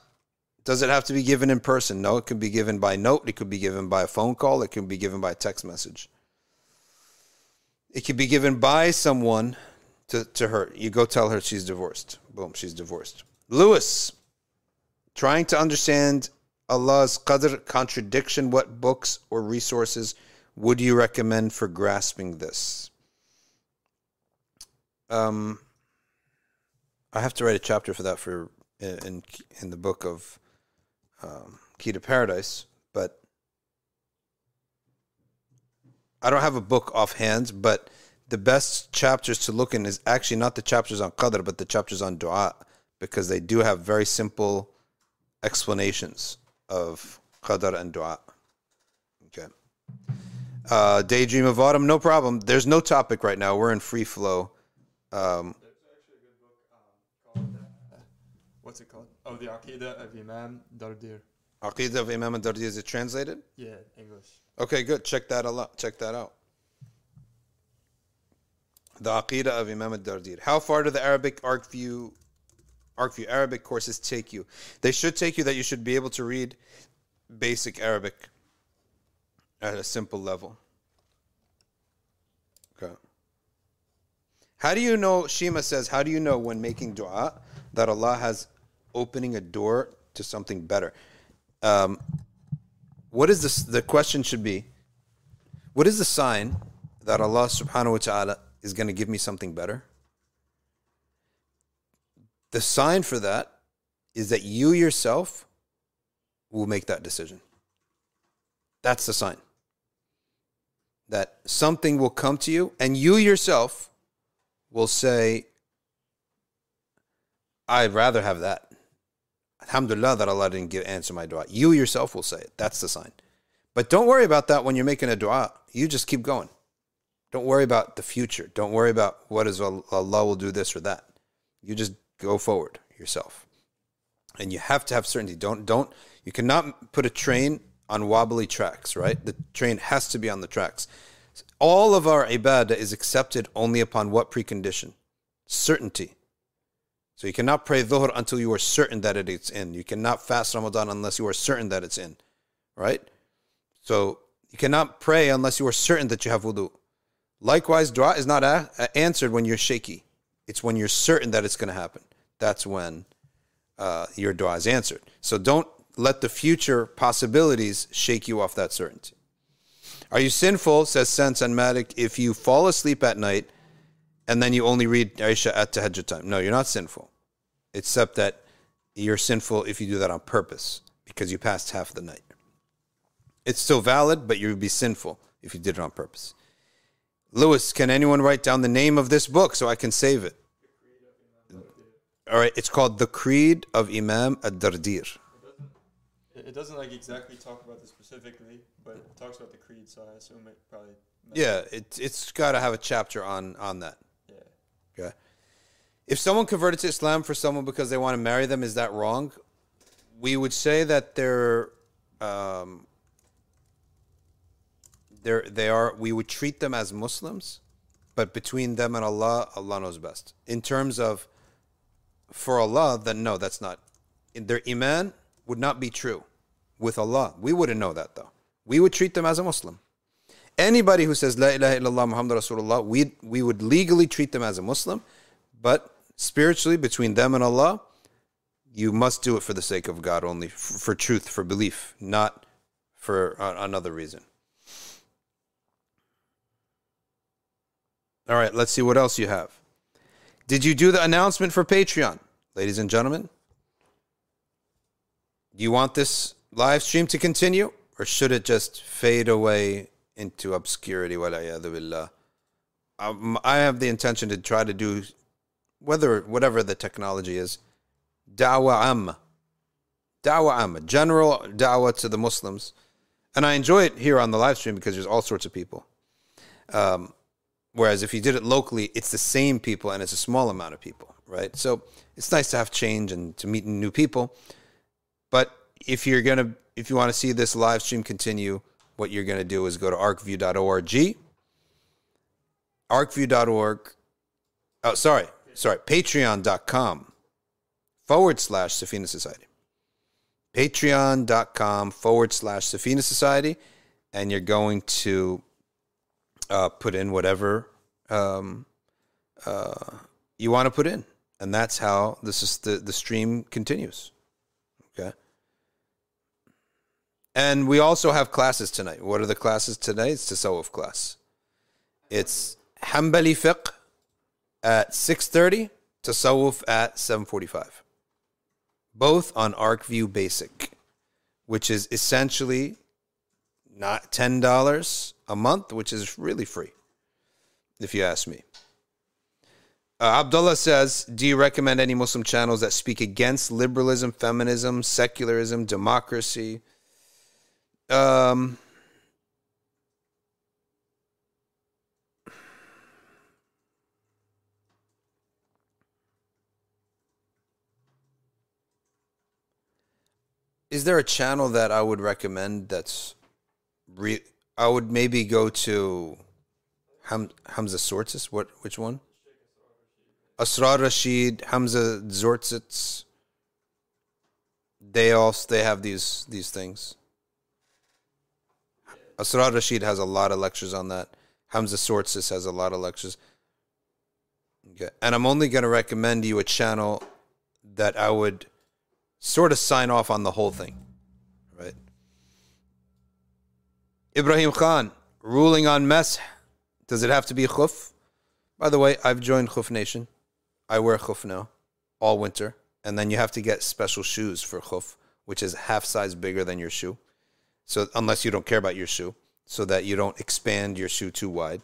Does it have to be given in person? No, it can be given by note. It could be given by a phone call. It can be given by a text message. It could be given by someone to, to her. You go tell her she's divorced. Boom, she's divorced. Lewis, trying to understand Allah's qadr contradiction, what books or resources would you recommend for grasping this? Um, I have to write a chapter for that for in in the book of um, Key to Paradise, but I don't have a book offhand. But the best chapters to look in is actually not the chapters on qadr, but the chapters on du'a, because they do have very simple explanations of qadr and du'a. Okay. Uh, Daydream of Autumn, no problem. There's no topic right now. We're in free flow. Um, what's it called? Oh, the Aqidah of Imam Dardir. Aqidah of Imam Dardir, is it translated? Yeah, English. Okay, good. Check that out. Check that out. The Aqidah of Imam Dardir. How far do the Arabic ArcView ArcView Arabic courses take you? They should take you that you should be able to read basic Arabic at a simple level. Okay. How do you know, Shima says, how do you know when making dua that Allah has opening a door to something better. Um, what is this? The question should be, what is the sign that Allah subhanahu wa ta'ala is going to give me something better? The sign for that is that you yourself will make that decision. That's the sign that something will come to you and you yourself will say, I'd rather have that. Alhamdulillah that Allah didn't give, answer my dua. You yourself will say it. That's the sign. But don't worry about that when you're making a dua. You just keep going. Don't worry about the future. Don't worry about what is Allah will do this or that. You just go forward yourself. And you have to have certainty. Don't don't you cannot put a train on wobbly tracks, right? The train has to be on the tracks. All of our ibadah is accepted only upon what precondition? Certainty. So you cannot pray dhuhr until you are certain that it's in. You cannot fast Ramadan unless you are certain that it's in, right? So you cannot pray unless you are certain that you have wudu. Likewise, dua is not a- answered when you're shaky. It's when you're certain that it's going to happen. That's when uh, your dua is answered. So don't let the future possibilities shake you off that certainty. Are you sinful, says Sense and Malik, if you fall asleep at night and then you only read Isha at tahajjud time? No, you're not sinful except that you're sinful if you do that on purpose because you passed half the night. It's still valid, but you would be sinful if you did it on purpose. Lewis, can anyone write down the name of this book so I can save it? All right, it's called The Creed of Imam ad-Dardir. It doesn't like exactly talk about this specifically, but it talks about the creed, so I assume it probably. Yeah, it, it's got to have a chapter on on that. Okay. If someone converted to Islam for someone because they want to marry them, is that wrong? We would say that they're, um, they're they are. We would treat them as Muslims, but between them and Allah, Allah knows best. In terms of, for Allah, then no, that's not. Their iman would not be true with Allah. We wouldn't know that though. We would treat them as a Muslim. Anybody who says La ilaha illallah Muhammad Rasulullah, we we would legally treat them as a Muslim, but spiritually between them and Allah, you must do it for the sake of God only, for, for truth, for belief, not for uh, another reason. All right, let's see what else you have. Did you do the announcement for Patreon, ladies and gentlemen? Do you want this live stream to continue, or should it just fade away into obscurity? Um, I have the intention to try to do whether whatever the technology is, da'wah am, da'wah am, general da'wah to the Muslims, and I enjoy it here on the live stream because there's all sorts of people. Um, whereas if you did it locally, it's the same people and it's a small amount of people, right? So it's nice to have change and to meet new people. But if you're gonna, if you want to see this live stream continue, what you're gonna do is go to arcview.org, arcview.org. Oh, sorry, sorry, patreon.com forward slash Safina Society. Patreon.com forward slash Safina Society. And you're going to uh, put in whatever um, uh, you want to put in. And that's how this is the, the stream continues. Okay. And we also have classes tonight. What are the classes tonight? It's Tasawwuf class. It's Hanbali Fiqh at 6.30, Tasawwuf at 7.45. Both on ArcView Basic, which is essentially not $10 a month, which is really free, if you ask me. Uh, Abdullah says, Do you recommend any Muslim channels that speak against liberalism, feminism, secularism, democracy? Um, is there a channel that I would recommend that's re- I would maybe go to Ham- Hamza Tzortzis. What which one? Asrar Rashid, Hamza Tzortzis. They also they have these these things. Asrar Rashid has a lot of lectures on that. Hamza Tzortzis has a lot of lectures. Okay. And I'm only going to recommend you a channel that I would sort of sign off on the whole thing, right? Ibrahim Khan, ruling on mash. Does it have to be khuf? By the way, I've joined Khuf Nation. I wear khuf now, all winter. and then you have to get special shoes for khuf, which is half size bigger than your shoe. So unless you don't care about your shoe, so that you don't expand your shoe too wide.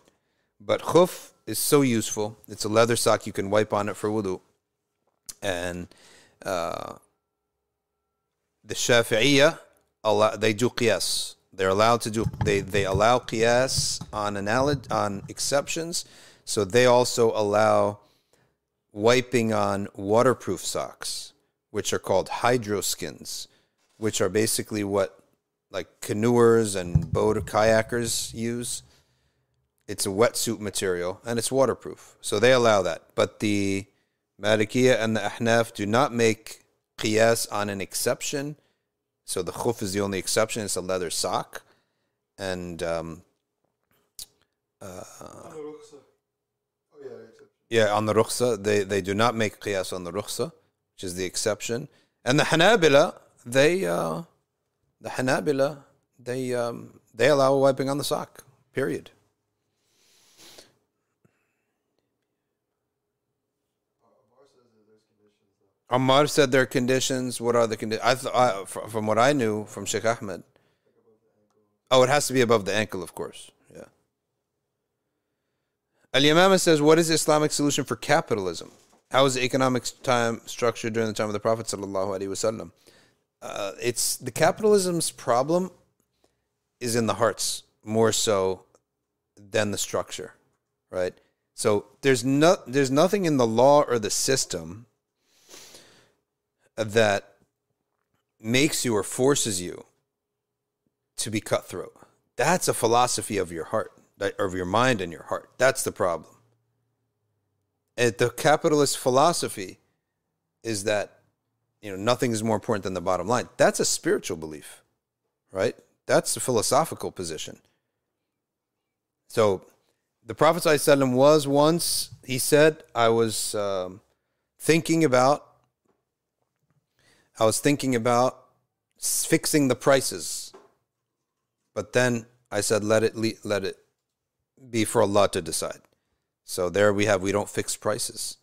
But khuf is so useful. It's a leather sock you can wipe on it for wudu, and uh, the Shafi'iyah they do qiyas. They're allowed to do they they allow qiyas on analog, on exceptions. So they also allow wiping on waterproof socks, which are called hydroskins, which are basically what like canoers and boat kayakers use. It's a wetsuit material and it's waterproof. So they allow that. But the Malikiya and the Ahnaf do not make qiyas on an exception. So the khuf is the only exception. It's a leather sock. And um, uh, yeah, on the rukhsa, they, they do not make qiyas on the rukhsa, which is the exception. And the Hanabila, they uh, the Hanabila, they um, they allow wiping on the sock. Period. Ammar said there are conditions. What are the conditions? From what I knew from Sheikh Ahmed. Oh, it has to be above the ankle, of course. Yeah. Al Yamama says, "What is the Islamic solution for capitalism? How was the economic time structured during the time of the Prophet sallallahu alaihi wasallam? Uh, it's the capitalism's problem is in the hearts more so than the structure, right? So there's no there's nothing in the law or the system that makes you or forces you to be cutthroat. That's a philosophy of your heart, of your mind and your heart. That's the problem. And the capitalist philosophy is that you know nothing is more important than the bottom line. That's a spiritual belief, right? That's a philosophical position. So the Prophet ﷺ was once, he said, I was um, thinking about I was thinking about fixing the prices, but then I said, let it let it be for Allah to decide. So there we have we don't fix prices.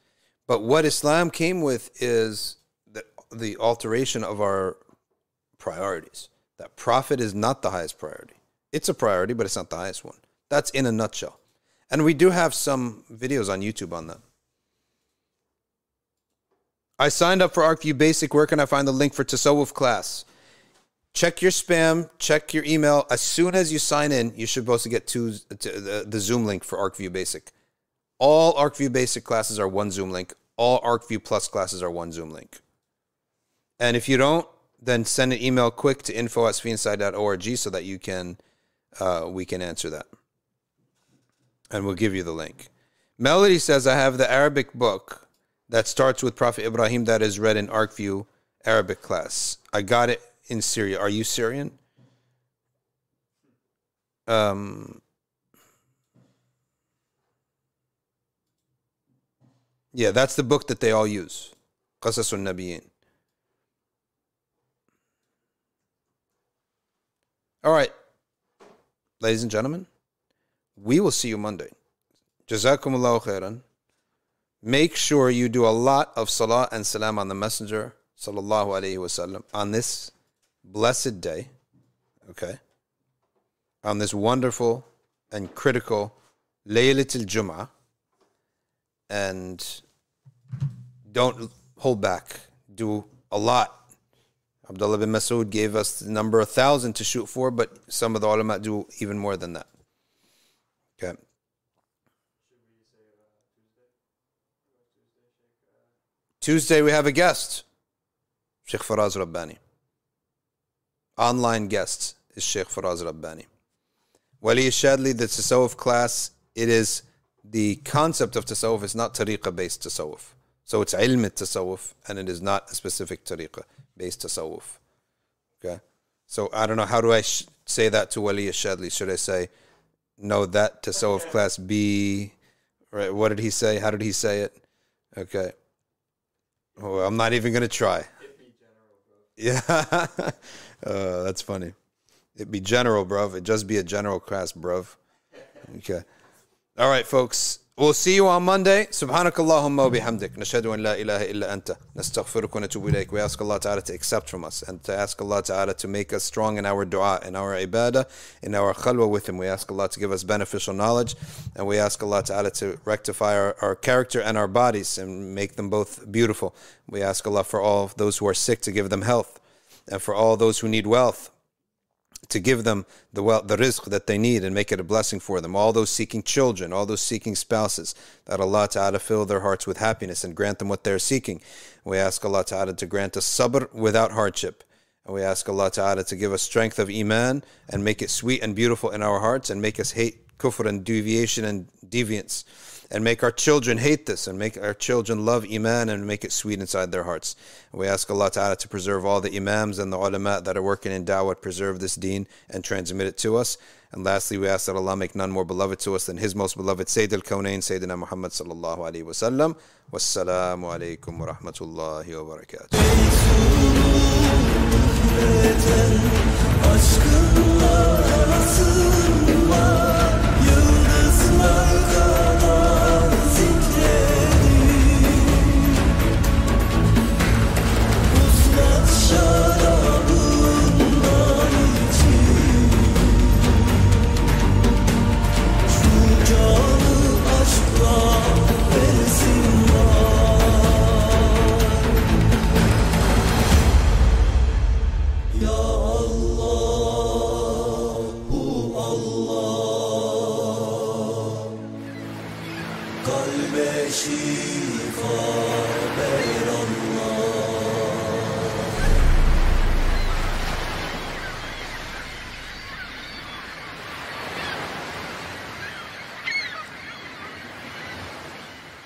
But what Islam came with is the, alteration of our priorities. That profit is not the highest priority. It's a priority, but it's not the highest one. That's in a nutshell. And we do have some videos on YouTube on that. I signed up for ArcView Basic. Where can I find the link for Tasawwuf class? Check your spam, check your email. As soon as you sign in, you should be supposed to get two, the, uh, the Zoom link for ArcView Basic. All ArcView Basic classes are one Zoom link. All ArcView Plus classes are one Zoom link. And if you don't, then send an email quick to info at sfiinside.org so that you can uh, we can answer that. And we'll give you the link. Melody says, I have the Arabic book that starts with Prophet Ibrahim that is read in ArcView Arabic class. I got it in Syria. Are you Syrian? Um, yeah, that's the book that they all use. Qasasun Nabiyin. All right, ladies and gentlemen, we will see you Monday. Jazakumullahu khairan. Make sure you do a lot of salah and salam on the Messenger sallallahu alaihi wasallam on this blessed day. Okay, on this wonderful and critical Laylatul Jum'ah, and don't hold back. Do a lot Abdullah bin Masud gave us the number a thousand to shoot for, but some of the ulama do even more than that. Okay. Tuesday we have a guest, Sheikh Faraz Rabbani. Online guest is Sheikh Faraz Rabbani. Wali Shadli, the Tasawwuf class, it is the concept of Tasawwuf is not tariqah based Tasawwuf. So it's ilm Tasawwuf and it is not a specific tariqah based tasawwuf. Okay? So I don't know, how do I sh- say that to Wali Shadli? Should I say, no, that tasawwuf class B, right? What did he say? How did he say it? Okay. Well, I'm not even to try. Yeah. uh, that's funny. It'd be general, bruv. It'd just be a general class, bruv. Okay. All right, folks. We'll see you on Monday. سبحانك اللهم وبحمدك نشهد أن لا إله إلا أنت نستغفرك ونتوب إليك. We ask Allah Ta'ala to accept from us and to ask Allah Ta'ala to make us strong in our dua, in our ibadah, in our khalwa with Him. We ask Allah to give us beneficial knowledge and we ask Allah Ta'ala to rectify our, our character and our bodies and make them both beautiful. We ask Allah for all those who are sick to give them health and for all those who need wealth to give them the wealth, the rizq that they need and make it a blessing for them. All those seeking children, all those seeking spouses, that Allah Ta'ala fill their hearts with happiness and grant them what they're seeking. We ask Allah Ta'ala to grant us sabr without hardship. And we ask Allah Ta'ala to give us strength of iman and make it sweet and beautiful in our hearts and make us hate kufr and deviation and deviance and make our children hate this and make our children love Iman and make it sweet inside their hearts. And we ask Allah Ta'ala to preserve all the Imams and the ulama that are working in da'wah, preserve this deen and transmit it to us. And lastly, we ask that Allah make none more beloved to us than His most beloved Sayyid al-Kawnain, Sayyidina Muhammad sallallahu alayhi wa sallam. Wassalamu alaikum wa rahmatullahi wa barakatuh.